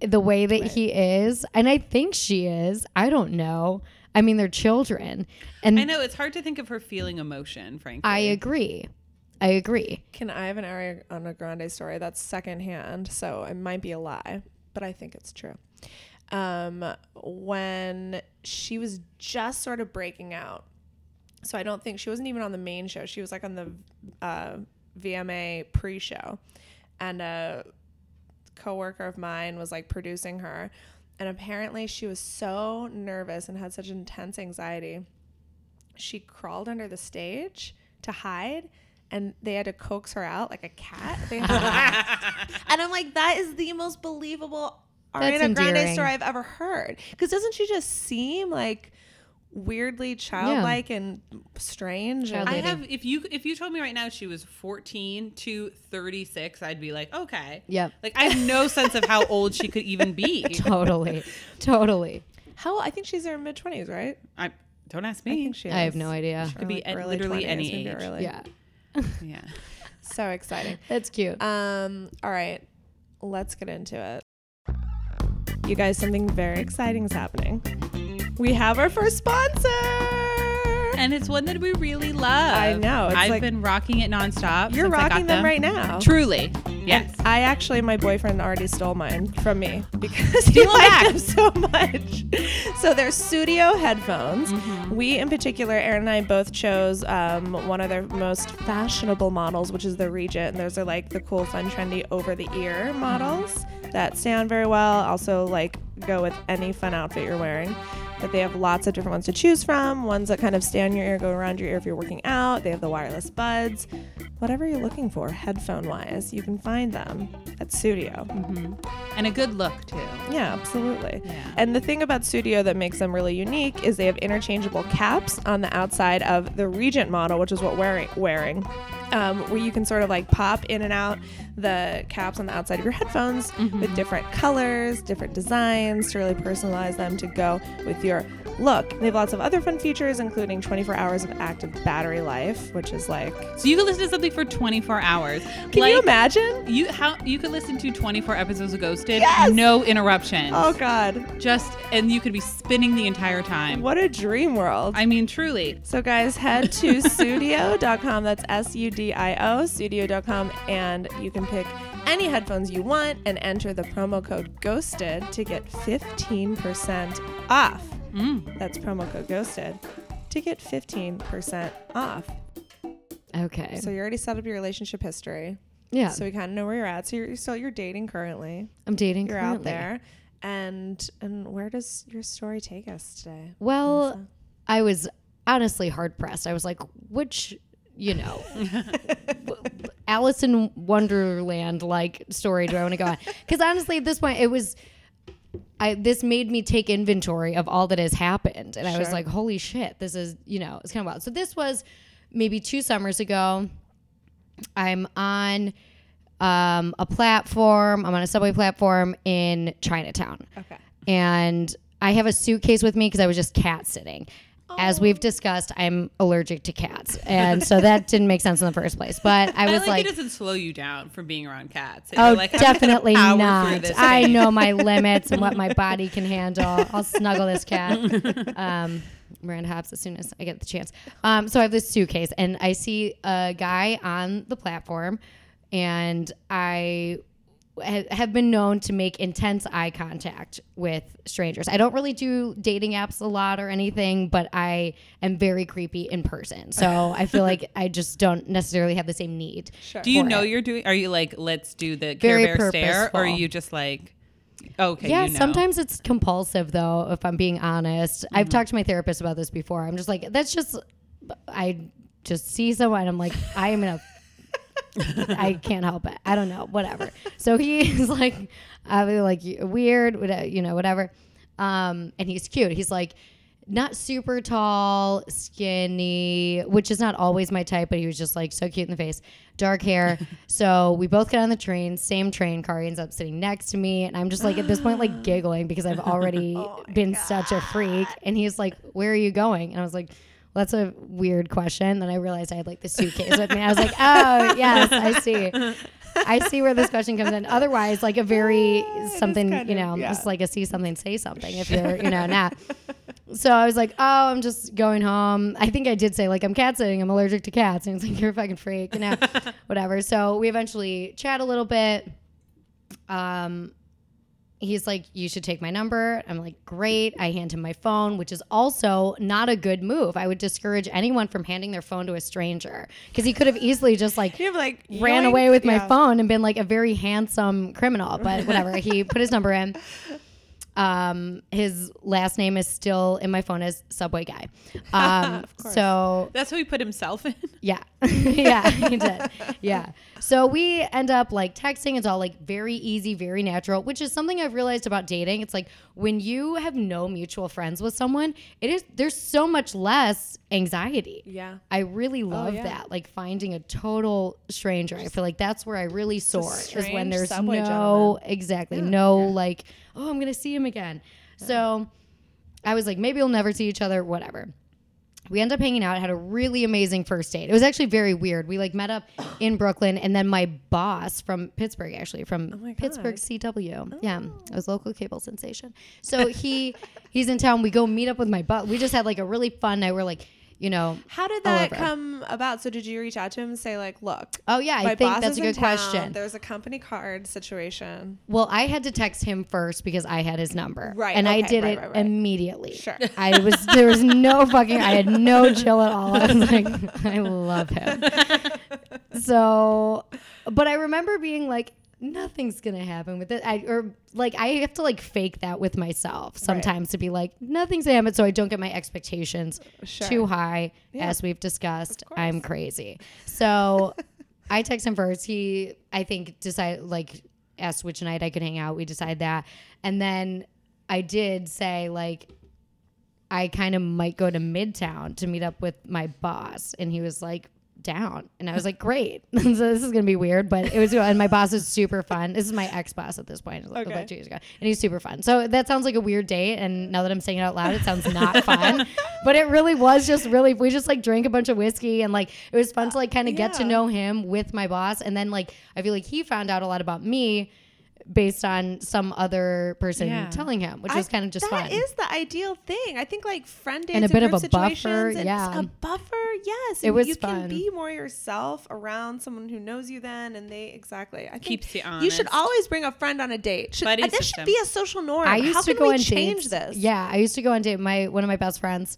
the way that he is. And I think she is. I don't know. I mean, they're children. And I know it's hard to think of her feeling emotion, frankly. I agree. I agree. Can I have an Ariana Grande story that's secondhand? So it might be a lie, but I think it's true. Um, when she was just sort of breaking out, so I don't think she wasn't even on the main show. She was like on the uh, VMA pre-show, and a coworker of mine was like producing her, and apparently she was so nervous and had such intense anxiety, she crawled under the stage to hide. And they had to coax her out like a cat. They had (laughs) (laughs) and I'm like, that is the most believable Ariana Grande story I've ever heard. Because doesn't she just seem like weirdly childlike and strange? Child- I lady. have if you if you told me right now she was 14 to 36, I'd be like, okay. Yep. Like I have no (laughs) sense of how old she could even be. (laughs) Totally. Totally. how I think she's in her mid twenties, right? I don't ask I me. think she. I have no idea. Or Could be like at literally 20s, any age. early. Yeah. (laughs) yeah. So exciting. That's cute. Um. All right. Let's get into it. You guys, something very exciting is happening. We have our first sponsor. And it's one that we really love. I know, it's I've like- been rocking it nonstop. You're since I got rocking them right now. Truly. Yes. And I actually, my boyfriend already stole mine from me because he liked them so much. So they're Sudio headphones. Mm-hmm. We, in particular, Erin and I both chose um, one of their most fashionable models, which is the Regent. And those are like the cool, fun, trendy over the ear models that sound very well. Also, like go with any fun outfit you're wearing. But they have lots of different ones to choose from. Ones that kind of stay on your ear, go around your ear if you're working out. They have the wireless buds. Whatever you're looking for, headphone wise, you can find them at Sudio. And a good look too. Yeah, absolutely. Yeah. And the thing about Sudio that makes them really unique is they have interchangeable caps on the outside of the Regent model, which is what we're wearing, um, where you can sort of like pop in and out the caps on the outside of your headphones with mm-hmm. different colors, different designs to really personalize them to go with your look. They have lots of other fun features, including 24 hours of active battery life, which is like, So you can listen to something for 24 hours. can like, you imagine? You how you could listen to 24 episodes of Ghosted, Yes! no interruptions. Oh God, Just and you could be spinning the entire time. what a dream world! I mean, truly. So, guys, head to (laughs) sudio.com. That's S U D I O, sudio.com, and you can pick any headphones you want and enter the promo code GHOSTED to get 15% off. Mm. That's promo code GHOSTED to get 15% off. Okay. So, you already set up your relationship history. yeah. So, we kind of know where you're at. So, you're, so you're dating currently. I'm dating You're out there. And and where does your story take us today? Well, Melissa? I was honestly hard pressed. I was like, which, you know, (laughs) Alice in Wonderland like story do I want to go on? Because honestly, at this point, it was. I, this made me take inventory of all that has happened. And I was like, holy shit, this is, you know, it's kind of wild. So this was maybe two summers ago. I'm on um, a platform, I'm on a subway platform in Chinatown Okay. and I have a suitcase with me because I was just cat sitting. As we've discussed, I'm allergic to cats, and so that didn't make sense in the first place. But I (laughs) I was like, like, it doesn't slow you down from being around cats. "Oh, like, definitely not. I (laughs) know my limits and what my body can handle. I'll snuggle this cat." Um, Miranda Hobbs as soon as I get the chance. Um, so I have this suitcase, and I see a guy on the platform, and I have been known to make intense eye contact with strangers. I don't really do dating apps a lot or anything, but I am very creepy in person. So (laughs) I feel like I just don't necessarily have the same need. Sure. Do you know it. you're doing? Are you like, let's do the Care Very Bear stare, or are you just like, okay, yeah, you know. sometimes it's compulsive though, if I'm being honest. I've Mm-hmm. talked to my therapist about this before. I'm just like, that's just, I just see someone, I'm like, I am in a, (laughs) I can't help it. I don't know, whatever. So he's (laughs) like, I was like weird, whatever, you know, whatever. Um, and he's cute. He's like, not super tall, skinny, which is not always my type, but he was just like so cute in the face, dark hair. (laughs) so we both get on the train, same train car. He ends up sitting next to me, and I'm just like at this point like (gasps) giggling because I've already been such a freak. And he's like, "Where are you going?" And I was like. Well, that's a weird question. Then I realized I had like the suitcase with me. I was like, "Oh, yes, I see. I see where this question comes in. Otherwise, like a very (laughs) something, you of- know, yeah. it's like a see something, say something. If you're, you know, (laughs) not. So I was like, oh, I'm just going home. I think I did say like I'm cat sitting. I'm allergic to cats. And he's like, you're a fucking freak, you know, (laughs) whatever. So we eventually chat a little bit. Um, he's like, You should take my number. I'm like, Great. I hand him my phone, which is also not a good move. I would discourage anyone from handing their phone to a stranger because he could have easily just like like ran yoink. away with my Yeah. phone and been like a very handsome criminal. But (laughs) whatever. he put his number in. Um, his last name is still in my phone as Subway Guy. (laughs) Um, so That's who he put himself in. yeah. (laughs) yeah, he did. Yeah. So we end up like texting. It's all like very easy, very natural, which is something I've realized about dating. It's like when you have no mutual friends with someone, it is there's so much less anxiety. Yeah. I really love yeah. that. Like finding a total stranger. I feel like that's where I really soar is when there's no gentleman. exactly no like oh I'm gonna see him again. So I was like maybe we'll never see each other. Whatever. We ended up hanging out, had a really amazing first date. It was actually very weird. We like met up (gasps) in Brooklyn, and then my boss from Pittsburgh, actually from Oh Pittsburgh. CW, yeah, oh. it was local cable sensation. So he he's in town. We go meet up with my boss. We just had like a really fun night. We're like, you know, How did that come about? So did you reach out to him and say like, look, oh yeah, my I think boss that's is a in good town. question. There's a company card situation. Well, I had to text him first because I had his number. Right, And I did right, it right, right. immediately. Sure. I was there was no (laughs) fucking I had no chill at all. I was like, (laughs) I love him. (laughs) So but I remember being like, nothing's gonna happen with it. I or like I have to like fake that with myself sometimes to be like, nothing's gonna happen so I don't get my expectations Sure. too high. Yeah. As we've discussed. I'm crazy. So (laughs) I text him first. He, I think, decided like asked which night I could hang out. We decided that, and then I did say like I kind of might go to Midtown to meet up with my boss, and he was like down, and I was like great. (laughs) so this is gonna be weird, but it was. And my boss is super fun. This is my ex boss at this point, like Okay. about two years ago, and he's super fun. So that sounds like a weird date, and now that I'm saying it out loud, it sounds not (laughs) fun. But it really was just really. We just like drank a bunch of whiskey, and like it was fun to like kind of get to know him with my boss, and then like I feel like he found out a lot about me based on some other person Yeah. telling him, which I- was kind of just That fun. is the ideal thing. I think like friend dates And a bit of a buffer, situations yeah. a buffer. Yes, It and was You fun. can be more yourself around someone who knows you then, and they exactly. I think Keeps you honest. You should always bring a friend on a date. Should, Buddy uh, this system. should be a social norm. I used How to can go we on change dates. this? Yeah, I used to go on date. My one of my best friends.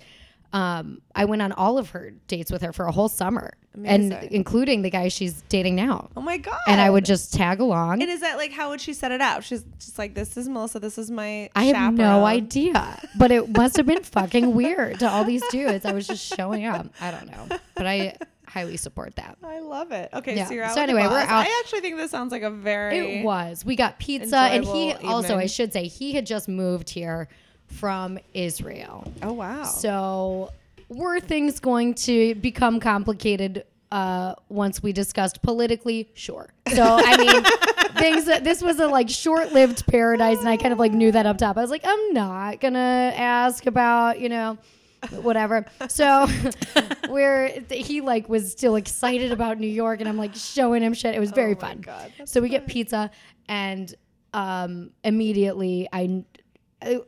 Um, I went on all of her dates with her for a whole summer, and including the guy she's dating now. Oh my god. And I would just tag along. And is that like how would she set it up? She's just like, "This is Melissa. This is my." I have no idea, but it must have been fucking weird to all these dudes. I was just showing up. I don't know, but I highly support that. I love it. Okay, Yeah. so you're out. So anyway, we're out- I actually think this sounds like a very. It was. We got pizza, and he Enjoyable also, I should say, he had just moved here from Israel. Oh wow. So were things going to become complicated uh, once we discussed politically? Sure. So I mean, (laughs) things. This was a like short-lived paradise, and I kind of like knew that up top. I was like, I'm not gonna ask about you know. Whatever. So (laughs) we're he like was still excited about New York and I'm like showing him shit. It was very Oh fun. God, so we get pizza and um immediately I, I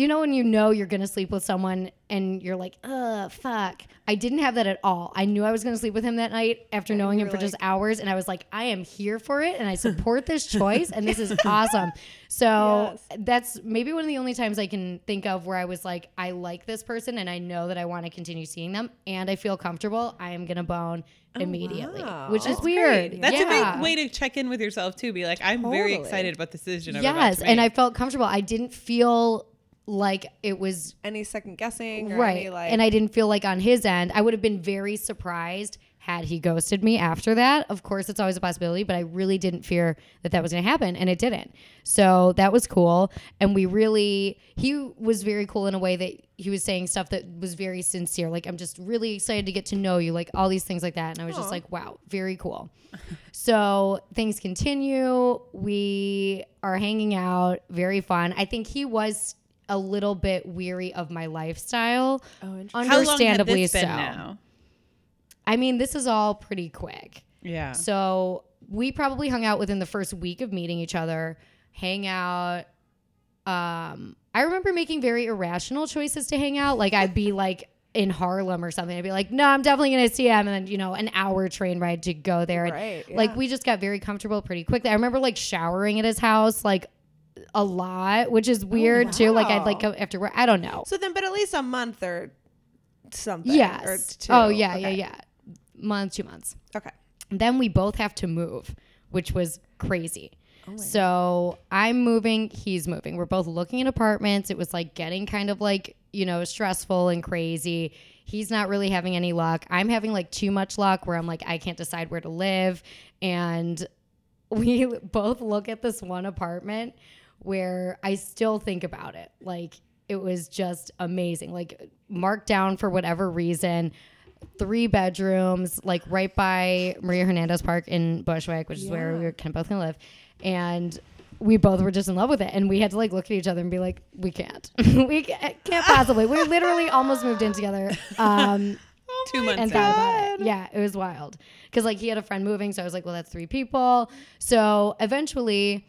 you know when you know you're gonna sleep with someone and you're like, uh, fuck. I didn't have that at all. I knew I was gonna sleep with him that night after knowing him for just hours, and I was like, I am here for it, and I (laughs) support this choice, and this is (laughs) awesome. So Yes. that's maybe one of the only times I can think of where I was like, I like this person, and I know that I want to continue seeing them, and I feel comfortable. I am gonna bone immediately, wow. which is That's weird. great. That's yeah. a big way to check in with yourself too. Be like, I'm very excited about this decision. I'm Yes, and I felt comfortable. I didn't feel like it was any second guessing or right, any like. and I didn't feel like on his end, I would have been very surprised had he ghosted me after that. Of course, it's always a possibility, but I really didn't fear that that was going to happen, and it didn't. So that was cool, and we really he was very cool in a way that he was saying stuff that was very sincere. Like I'm just really excited to get to know you, like all these things like that, and I was just like, wow, very cool. (laughs) so things continue. We are hanging out, very fun. I think he was a little bit weary of my lifestyle. oh, interesting. How long had Understandably been so. now? I mean, this is all pretty quick. Yeah. So we probably hung out within the first week of meeting each other, hang out. Um, I remember making very irrational choices to hang out. Like I'd be (laughs) like in Harlem or something. I'd be like, no, I'm definitely gonna see him, and then you know, an hour train ride to go there. And, Right, Like we just got very comfortable pretty quickly. I remember like showering at his house, like a lot, which is oh, weird too. Like I'd like after work. I don't know. So then, but at least a month or something. Yes. Or two. Oh yeah, yeah, Okay. yeah. Month, two months. Okay. Then we both have to move, which was crazy. Oh so I'm moving, he's moving. We're both looking at apartments. It was like getting kind of like, you know, stressful and crazy. He's not really having any luck. I'm having like too much luck where I'm like, I can't decide where to live. And (laughs) we both look at this one apartment where I still think about it. Like it was just amazing. Like marked down for whatever reason. Three bedrooms, like right by Maria Hernandez Park in Bushwick, which is where we were kind of both gonna live. And we both were just in love with it. And we had to like look at each other and be like, we can't. (laughs) we can't possibly. We literally almost moved in together. Um, (laughs) Two months and thought about it. Yeah, it was wild. Because like he had a friend moving, so I was like, well, that's three people. So eventually,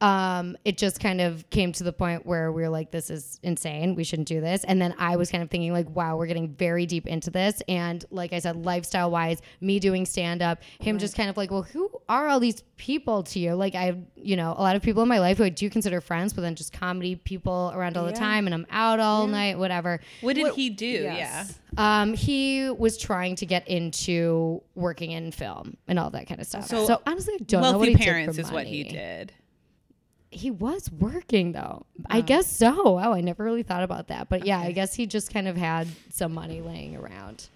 um, it just kind of came to the point where we were like, this is insane. We shouldn't do this. And then I was kind of thinking like, wow, we're getting very deep into this. And like I said, lifestyle wise, me doing stand up, him just kind of like, well, who are all these people to you? Like I you know, a lot of people in my life who I do consider friends, but then just comedy people around all the time and I'm out all night, whatever. What did What- he do? yes. Um, he was trying to get into working in film and all that kind of stuff. So, So, honestly, I don't know what Wealthy he did parents for is what he did. He was working though. I oh. guess so. Wow, I never really thought about that. But yeah, I guess he just kind of had some money laying around.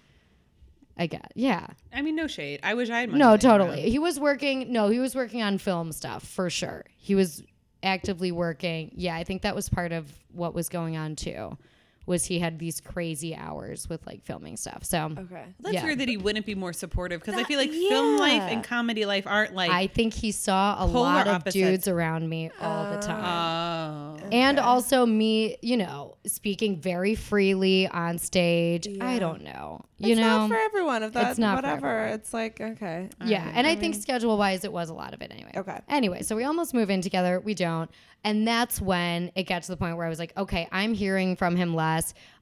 I guess. Yeah. I mean, no shade. I wish I had money. No, totally. around. He was working. No, he was working on film stuff for sure. He was actively working. Yeah, I think that was part of what was going on too. Was he had these crazy hours with like filming stuff. So Okay. That's Yeah. weird that he wouldn't be more supportive because I feel like That- film life and comedy life aren't like. I think he saw a Polar lot of opposites. dudes around me all the oh. time. oh. And also me, you know, speaking very freely on stage. I don't know. You it's know, not for everyone. If that's It's not whatever, everyone. it's like okay. yeah. And I, think schedule wise, it was a lot of it anyway. Okay. Anyway, so we almost move in together. We don't. And that's when it got to the point where I was like, okay, I'm hearing from him less.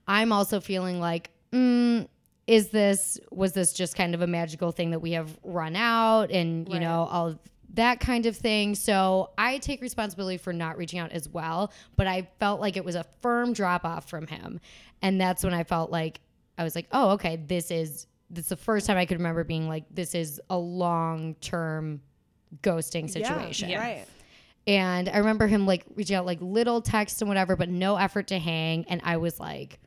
I'm also feeling like, mm, is this, was this just kind of a magical thing that we have run out and, you Right. know, all of that kind of thing. So I take responsibility for not reaching out as well. But I felt like it was a firm drop off from him. And that's when I felt like, I was like, oh, okay, this is, this is the first time I could remember being like, this is a long term ghosting situation. Yeah, right. And I remember him like reaching out like little texts and whatever, but no effort to hang. And I was like,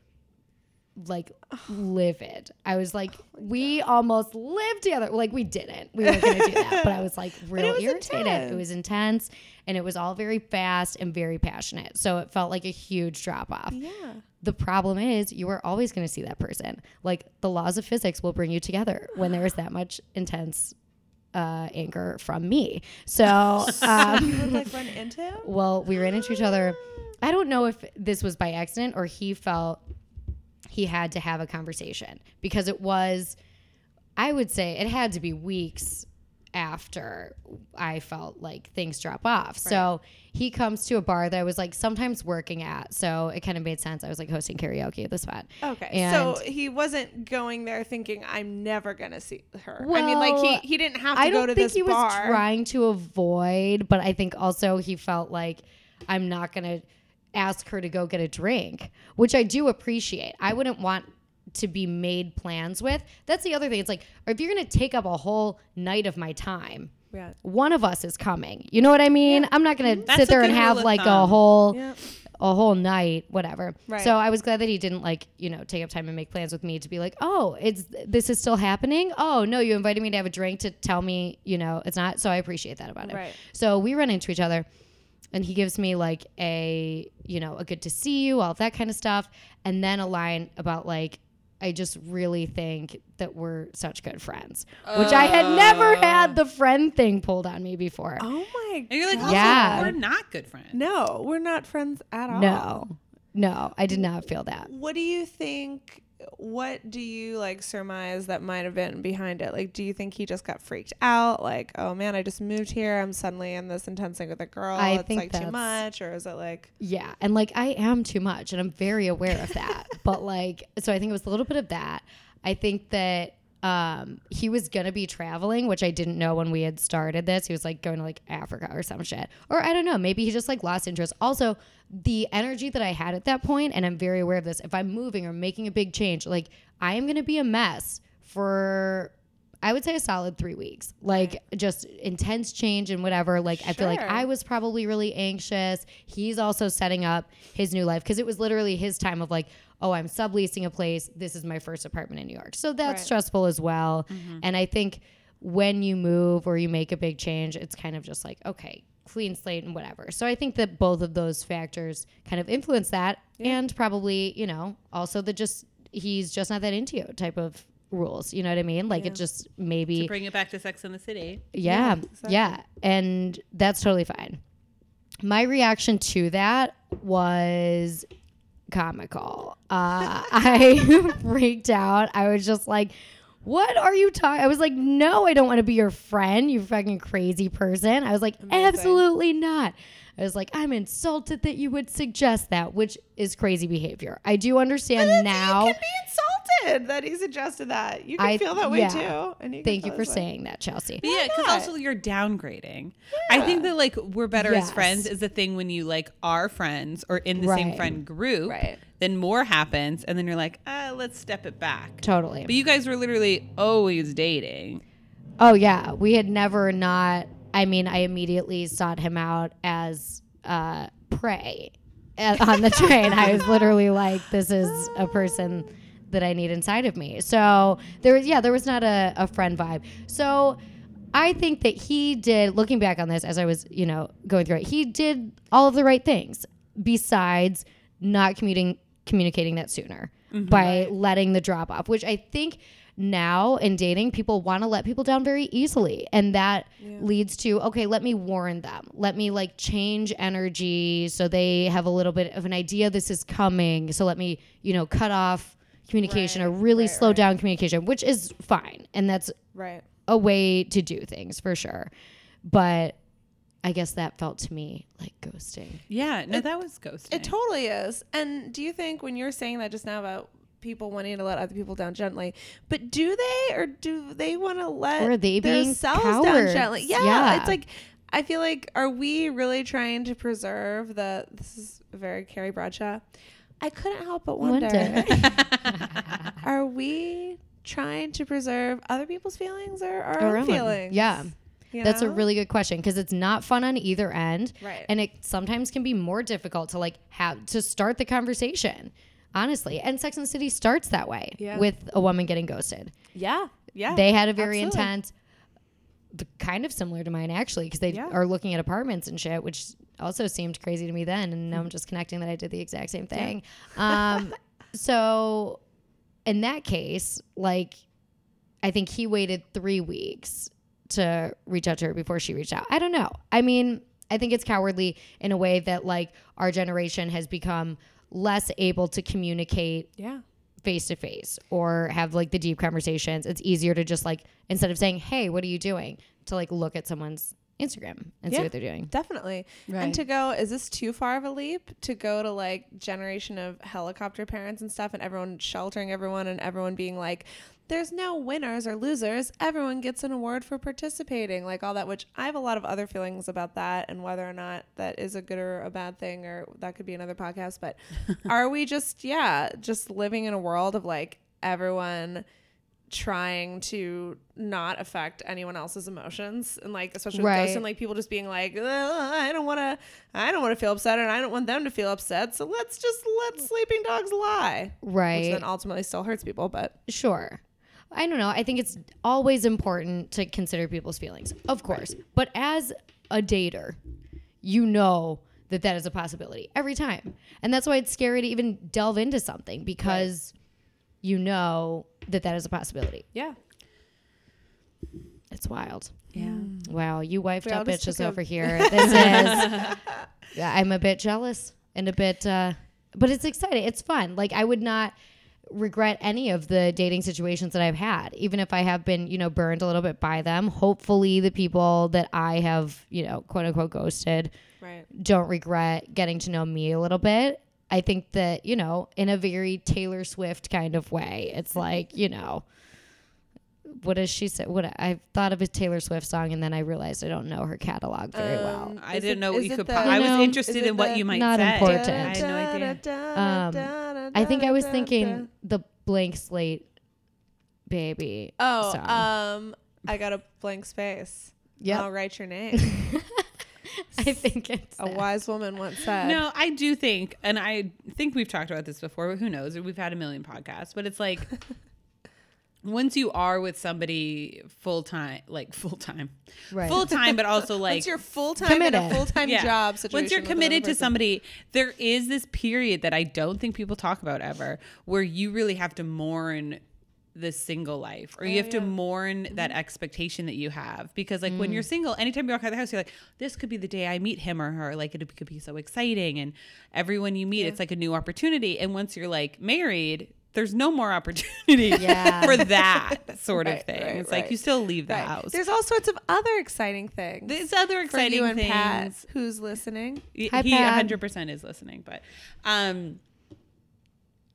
like (sighs) livid. I was like, we almost lived together. Like we didn't. We weren't gonna do that. But I was like (laughs) real was irritated. intense. It was intense and it was all very fast and very passionate. So it felt like a huge drop off. Yeah. The problem is you are always gonna see that person. Like the laws of physics will bring you together when there is that much intense uh, anger from me. So um, (laughs) You would like run into him. well, we ran into each other. I don't know if this was by accident or he felt he had to have a conversation because it was, I would say, it had to be weeks after I felt like things drop off. So he comes to a bar that I was like sometimes working at. So it kind of made sense. I was like hosting karaoke at the spot. Okay. And- so he wasn't going there thinking I'm never gonna see her. Well, I mean, like he he didn't have to I go don't to think this he was trying to avoid, but I think also he felt like I'm not gonna ask her to go get a drink, which I do appreciate. I wouldn't want to be made plans with. That's the other thing. It's like if you're gonna take up a whole night of my time, Yeah. one of us is coming. You know what I mean? I'm not gonna mhm. That's sit there and have of like a whole Yeah. a whole night, whatever. Right. So I was glad that he didn't like, you know, take up time and make plans with me to be like, oh, it's this is still happening. Oh no, you invited me to have a drink to tell me, you know, it's not. So I appreciate that about it. Right. So we run into each other, and he gives me like a, you know, a good to see you, all that kind of stuff, and then a line about like. I just really think that we're such good friends, which I had never had the friend thing pulled on me before. Oh my. And you're like, Yeah. yeah, we're not good friends. No, we're not friends at all. No, no, I did not feel that. What do you think? What do you like surmise that might have been behind it? Like, do you think he just got freaked out? Like, oh man, I just moved here. I'm suddenly in this intense thing with a girl. I it's think like too much, or is it like? Yeah, and like I am too much, and I'm very aware of that. (laughs) but like, so I think it was a little bit of that. I think that um, he was gonna be traveling, which I didn't know when we had started this. He was like going to like Africa or some shit, or I don't know. Maybe he just like lost interest. Also, the energy that I had at that point, and I'm very aware of this. If I'm moving or making a big change, like I am gonna be a mess for I would say a solid three weeks. Like just intense change and whatever. Like I feel like I was probably really anxious. He's also setting up his new life because it was literally his time of like, oh, I'm subleasing a place. This is my first apartment in New York. So that's Right. stressful as well. Mm-hmm. And I think when you move or you make a big change, it's kind of just like, okay, clean slate and whatever. So I think that both of those factors kind of influence that and probably, you know, also the just he's just not that into you type of rules. You know what I mean? Like it just maybe To bring it back to Sex in the City. yeah, exactly. yeah, and that's totally fine. My reaction to that was comical. Uh, I (laughs) freaked out. I was just like, "What are you talking?" I was like, "No, I don't want to be your friend, you fucking crazy person." I was like, "Absolutely not." I was like, "I'm insulted that you would suggest that," which is crazy behavior. I do understand now. You can be insulted that he suggested that. You can I- feel that way yeah. too. And you Thank you for this way. saying that, Chelsea. But yeah, because also you're downgrading. I think that like we're better as friends is a thing when you like are friends or in the same friend group. Right. Then more happens, and then you're like, ah, let's step it back. Totally. But you guys were literally always dating. Oh yeah, we had never not. I mean, I immediately sought him out as uh, prey uh, on the train. I was literally like, "This is a person that I need inside of me." So there was, yeah, there was not a, a friend vibe. So I think that he did. Looking back on this, as I was, you know, going through it, he did all of the right things. Besides not commuting, communicating that sooner by letting the drop off, which I think now in dating, people want to let people down very easily. And that leads to, okay, let me warn them. Let me like change energy so they have a little bit of an idea this is coming. So let me, you know, cut off communication or really right, slow right. down communication, which is fine. And that's Right. a way to do things for sure. But I guess that felt to me like ghosting. Yeah, no, that was ghosting. It totally is. And do you think when you're saying that just now about people wanting to let other people down gently, but do they or do they want to let Or are they themselves down gently? Yeah, Yeah. It's like I feel like are we really trying to preserve the this is very Carrie Bradshaw. I couldn't help but wonder. (laughs) are we trying to preserve other people's feelings or our, Our own own. feelings? Yeah. You That's a really good question because it's not fun on either end. Right. And it sometimes can be more difficult to like have to start the conversation. Honestly. And Sex and the City starts that way Yeah. with a woman getting ghosted. yeah, yeah. they had a very absolutely. intense kind of similar to mine actually because they Yeah. are looking at apartments and shit which also seemed crazy to me then and now i'm just connecting that i did the exact same thing um, (laughs) so in that case like i think he waited three weeks to reach out to her before she reached out i don't know i mean i think it's cowardly in a way that like our generation has become less able to communicate Yeah. face to face or have like the deep conversations. It's easier to just like instead of saying, "Hey, what are you doing?" to like look at someone's Instagram and see what they're doing. Definitely. Right. And to go, is this too far of a leap to go to like generation of helicopter parents and stuff and everyone sheltering everyone and everyone being like, there's no winners or losers. Everyone gets an award for participating, like all that, which I have a lot of other feelings about that and whether or not that is a good or a bad thing, or that could be another podcast. But (laughs) are we just, yeah, just living in a world of like everyone trying to not affect anyone else's emotions and like especially with Right. ghosts and like people just being like I don't want to I don't want to feel upset and I don't want them to feel upset so let's just let sleeping dogs lie which Right. then ultimately still hurts people but Sure. I don't know. I think it's always important to consider people's feelings, of course. But as a dater, you know that that is a possibility every time. And that's why it's scary to even delve into something because you know that that is a possibility. yeah It's wild. yeah. Wow, you wifed up bitches over here. (laughs) This is (laughs) I'm a bit jealous and a bit uh but it's exciting. It's fun. Like I would not regret any of the dating situations that I've had, even if I have been, you know, burned a little bit by them. Hopefully the people that I have, you know, quote unquote ghosted right don't regret getting to know me a little bit. I think that, you know, in a very Taylor Swift kind of way, it's (laughs) like, you know, what does she say? What I thought of a Taylor Swift song, and then I realized I don't know her catalog very well. Um, I didn't it- know what is you could. the- po- You I was interested is it in what you might Not say. important. I had no idea. Um, I think I was thinking the blank slate baby. Oh, song. um, I got a blank space. Yep. I'll write your (laughs) name. I think it's a that. wise woman once said. No, I do think, and I think we've talked about this before, but who knows? We've had a million podcasts, but it's like (laughs) once you are with somebody full time, like full time, Right. full time, but also (laughs) like Once you're full time in a full time Yeah. job situation. Once you're committed to somebody, there is this period that I don't think people talk about ever, where you really have to mourn the single life, or you have to yeah. mourn mm-hmm. that expectation that you have. Because like when mm. you're single, anytime you walk out of the house, you're like, this could be the day I meet him or her. Like it could be so exciting, and everyone you meet, it's like a new opportunity. And once you're like married. There's no more opportunity (laughs) Yeah. for that sort of thing. right, it's like you still leave the Right. house. There's all sorts of other exciting things. There's other for exciting you and things. Pat, who's listening. He Hi, he Pat. 100% is listening, but um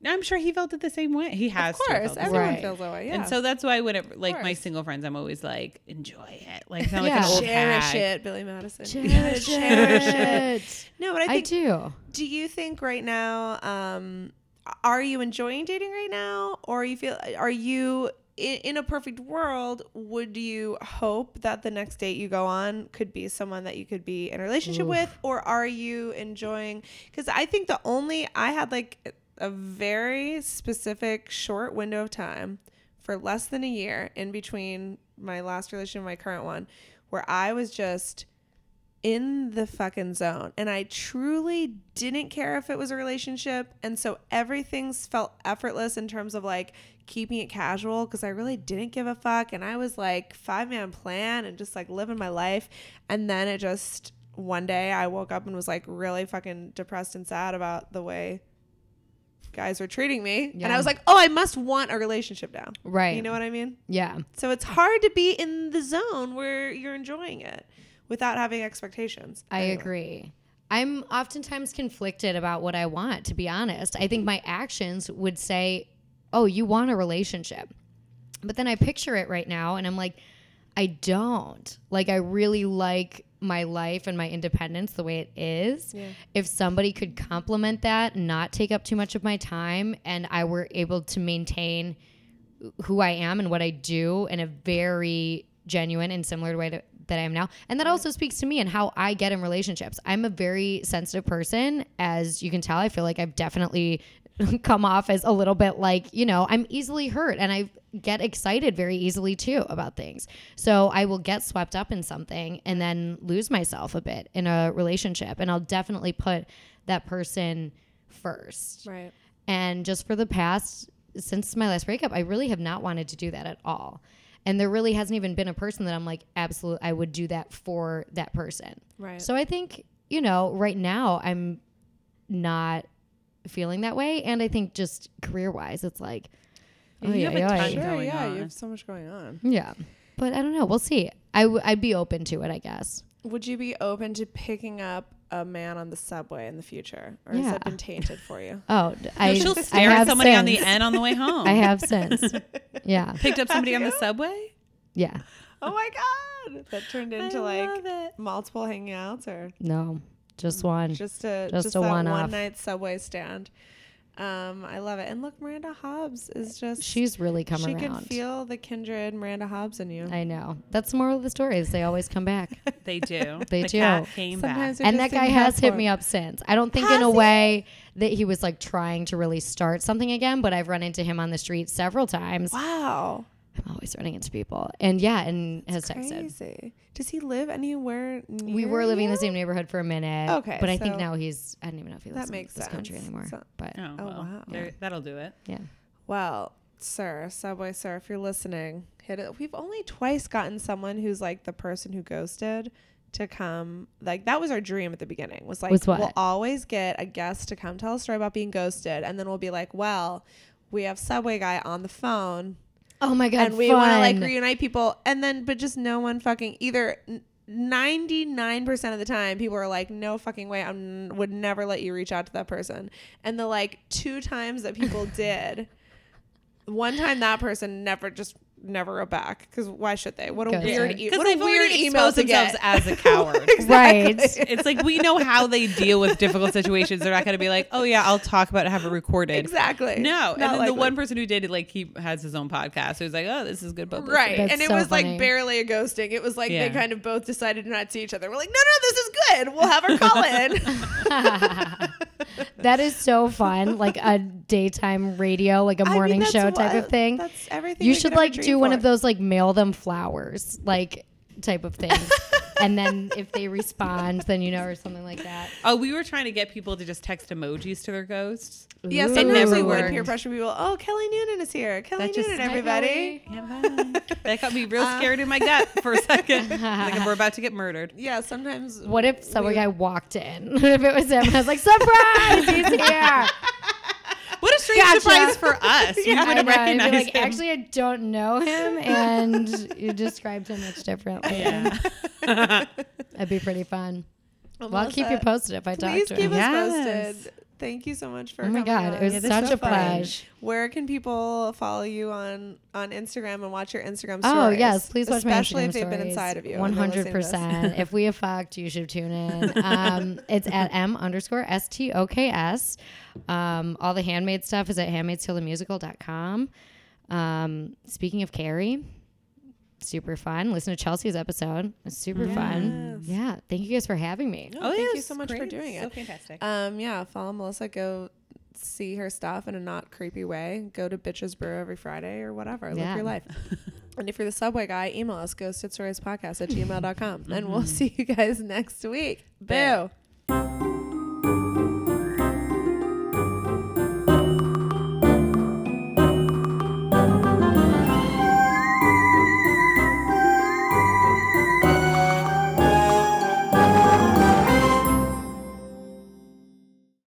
I'm sure he felt it the same way. He has Of to have course, felt everyone Right. feels that way. Yeah. And so that's why whenever like my single friends, I'm always like, enjoy it. Like sound Yeah. like an old cherish hag. it, Billy Madison. (laughs) Cherish Cherish (laughs) it. No, but I I think. do. do you think right now? Um, are you enjoying dating right now, or you feel? Are you in, in a perfect world? Would you hope that the next date you go on could be someone that you could be in a relationship with, or are you enjoying? Because I think the only I had like a very specific short window of time for less than a year in between my last relationship and my current one, where I was just in the fucking zone. And I truly didn't care if it was a relationship. And so everything's felt effortless in terms of like keeping it casual because I really didn't give a fuck. And I was like five man plan and just like living my life. And then it just one day I woke up and was like really fucking depressed and sad about the way guys were treating me. And I was like oh I must want a relationship now. Right. you know what I mean? Yeah. so it's hard to be in the zone where you're enjoying it without having expectations. I Anyway. agree. I'm oftentimes conflicted about what I want, to be honest. I think my actions would say, oh, you want a relationship. But then I picture it right now and I'm like, I don't. Like, I really like my life and my independence the way it is. Yeah. If somebody could complement that, not take up too much of my time, and I were able to maintain who I am and what I do in a very genuine and similar way to, that I am now. And that also speaks to me and how I get in relationships. I'm a very sensitive person. As you can tell, I feel like I've definitely (laughs) come off as a little bit like, you know, I'm easily hurt and I get excited very easily too about things. So I will get swept up in something and then lose myself a bit in a relationship. And I'll definitely put that person first. Right. And just for the past, since my last breakup, I really have not wanted to do that at all. And there really hasn't even been a person that I'm like, absolute, I would do that for that person. Right. So I think, you know, right now I'm not feeling that way. And I think just career wise, it's like, oh, You have a oy, oy. ton sure, going yeah, on. you have so much going on. yeah. But I don't know. We'll see. I w- I'd be open to it, I guess. Would you be open to picking up a man on the subway in the future, or has Yeah. that been tainted for you? (laughs) Oh, d- I, She'll I stare at have somebody on the since. end on the way (laughs) home. I have since. (laughs) Yeah. picked up somebody on the subway. Yeah. oh my god, that turned into I like love it. multiple hangouts, or No, just one. just a Just just, a one-off. one night subway stand. Um, I love it. And look, Miranda Hobbs is just She's really come she around. can feel the kindred Miranda Hobbs in you. I know. That's the moral of the story is they always come back. (laughs) They do. They the do. Came Sometimes back. and that guy has hit me up since. I don't think Has in a he? way that he was like trying to really start something again, but I've run into him on the street several times. Wow. I'm always running into people. And yeah, and has texted. Crazy. Does he live anywhere near We were living in the same neighborhood for a minute. Okay, But I think now he's I don't even know if he lives That in makes this country anymore. So- but Oh, Oh, well, wow. there- That'll do it. yeah. Well, sir, Subway sir, if you're listening, hit it. We've only twice gotten someone who's like the person who ghosted to come. Like that was our dream at the beginning. Was like Was what? we'll always get a guest to come tell a story about being ghosted, and then we'll be like, well, we have Subway guy on the phone, Oh my god. and we want to like reunite people, and then but just no one fucking either. 99% of the time people are like no fucking way I would never let you reach out to that person and the like two times that people (laughs) did one time that person never just never wrote back because why should they? What a Ghost weird, e- Because what a they've weird already email to themselves get. as a (laughs) coward. Right. It's like we know how they deal with difficult situations. They're not going to be like, "Oh yeah, I'll talk about it, have it recorded." Exactly. No, and Not then the one person who did it, like he has his own podcast. So he's like, "Oh, this is good publicity." Right. That's and it so was funny. like barely a ghosting. It was like Yeah. they kind of both decided to not see each other. We're like, no, no, this is good. We'll have her call in. (laughs) (laughs) that is so fun. Like a (laughs) daytime radio, like a I mean, morning that's show type of uh, thing. That's everything. You should like do one of those like mail them flowers, like type of thing. (laughs) and then if they respond, then you know, or something like that. Oh, we were trying to get people to just text emojis to their ghosts. Yeah, Ooh. sometimes we would peer pressure people. Oh, Kelly Noonan is here. Kelly That Noonan, everybody. Yeah, that got me real Uh, scared in my gut for a second. (laughs) like we're about to get murdered. Yeah, sometimes. What if some we- guy walked in? What (laughs) if it was him, I was like, surprise, he's here. (laughs) What a strange Gotcha. surprise for us. We (laughs) I would have know, I'd recognized like, him. actually, I don't know him, and you described him much differently. yeah. That'd be pretty fun. (laughs) Well, I'll keep you posted if I talk Please to keep him. us Yes. posted. Thank you so much for Oh my coming god, on. it was Yeah, such so a fun. pleasure. Where can people follow you on on Instagram and watch your Instagram stories? Oh yes, please watch Especially my Instagram if they've been inside of you. and One they're hundred listening to this. percent. If we have fucked, you should tune in. (laughs) Um, it's at m underscore s t o k s. Um, all the handmade stuff is at handmaidstillthemusical.com. Um, speaking of Carrie, super fun. Listen to Chelsea's episode. It's super fun. Yeah. Thank you guys for having me. Oh, thank you so much for great. doing So it. fantastic. Um, yeah, follow Melissa. Go see her stuff in a not creepy way. Go to Bitches Brew every Friday or whatever. Live Yeah. your life. (laughs) and if you're the subway guy, email us ghosted stories podcast at (laughs) gmail.com. And we'll (laughs) see you guys next week. Boo.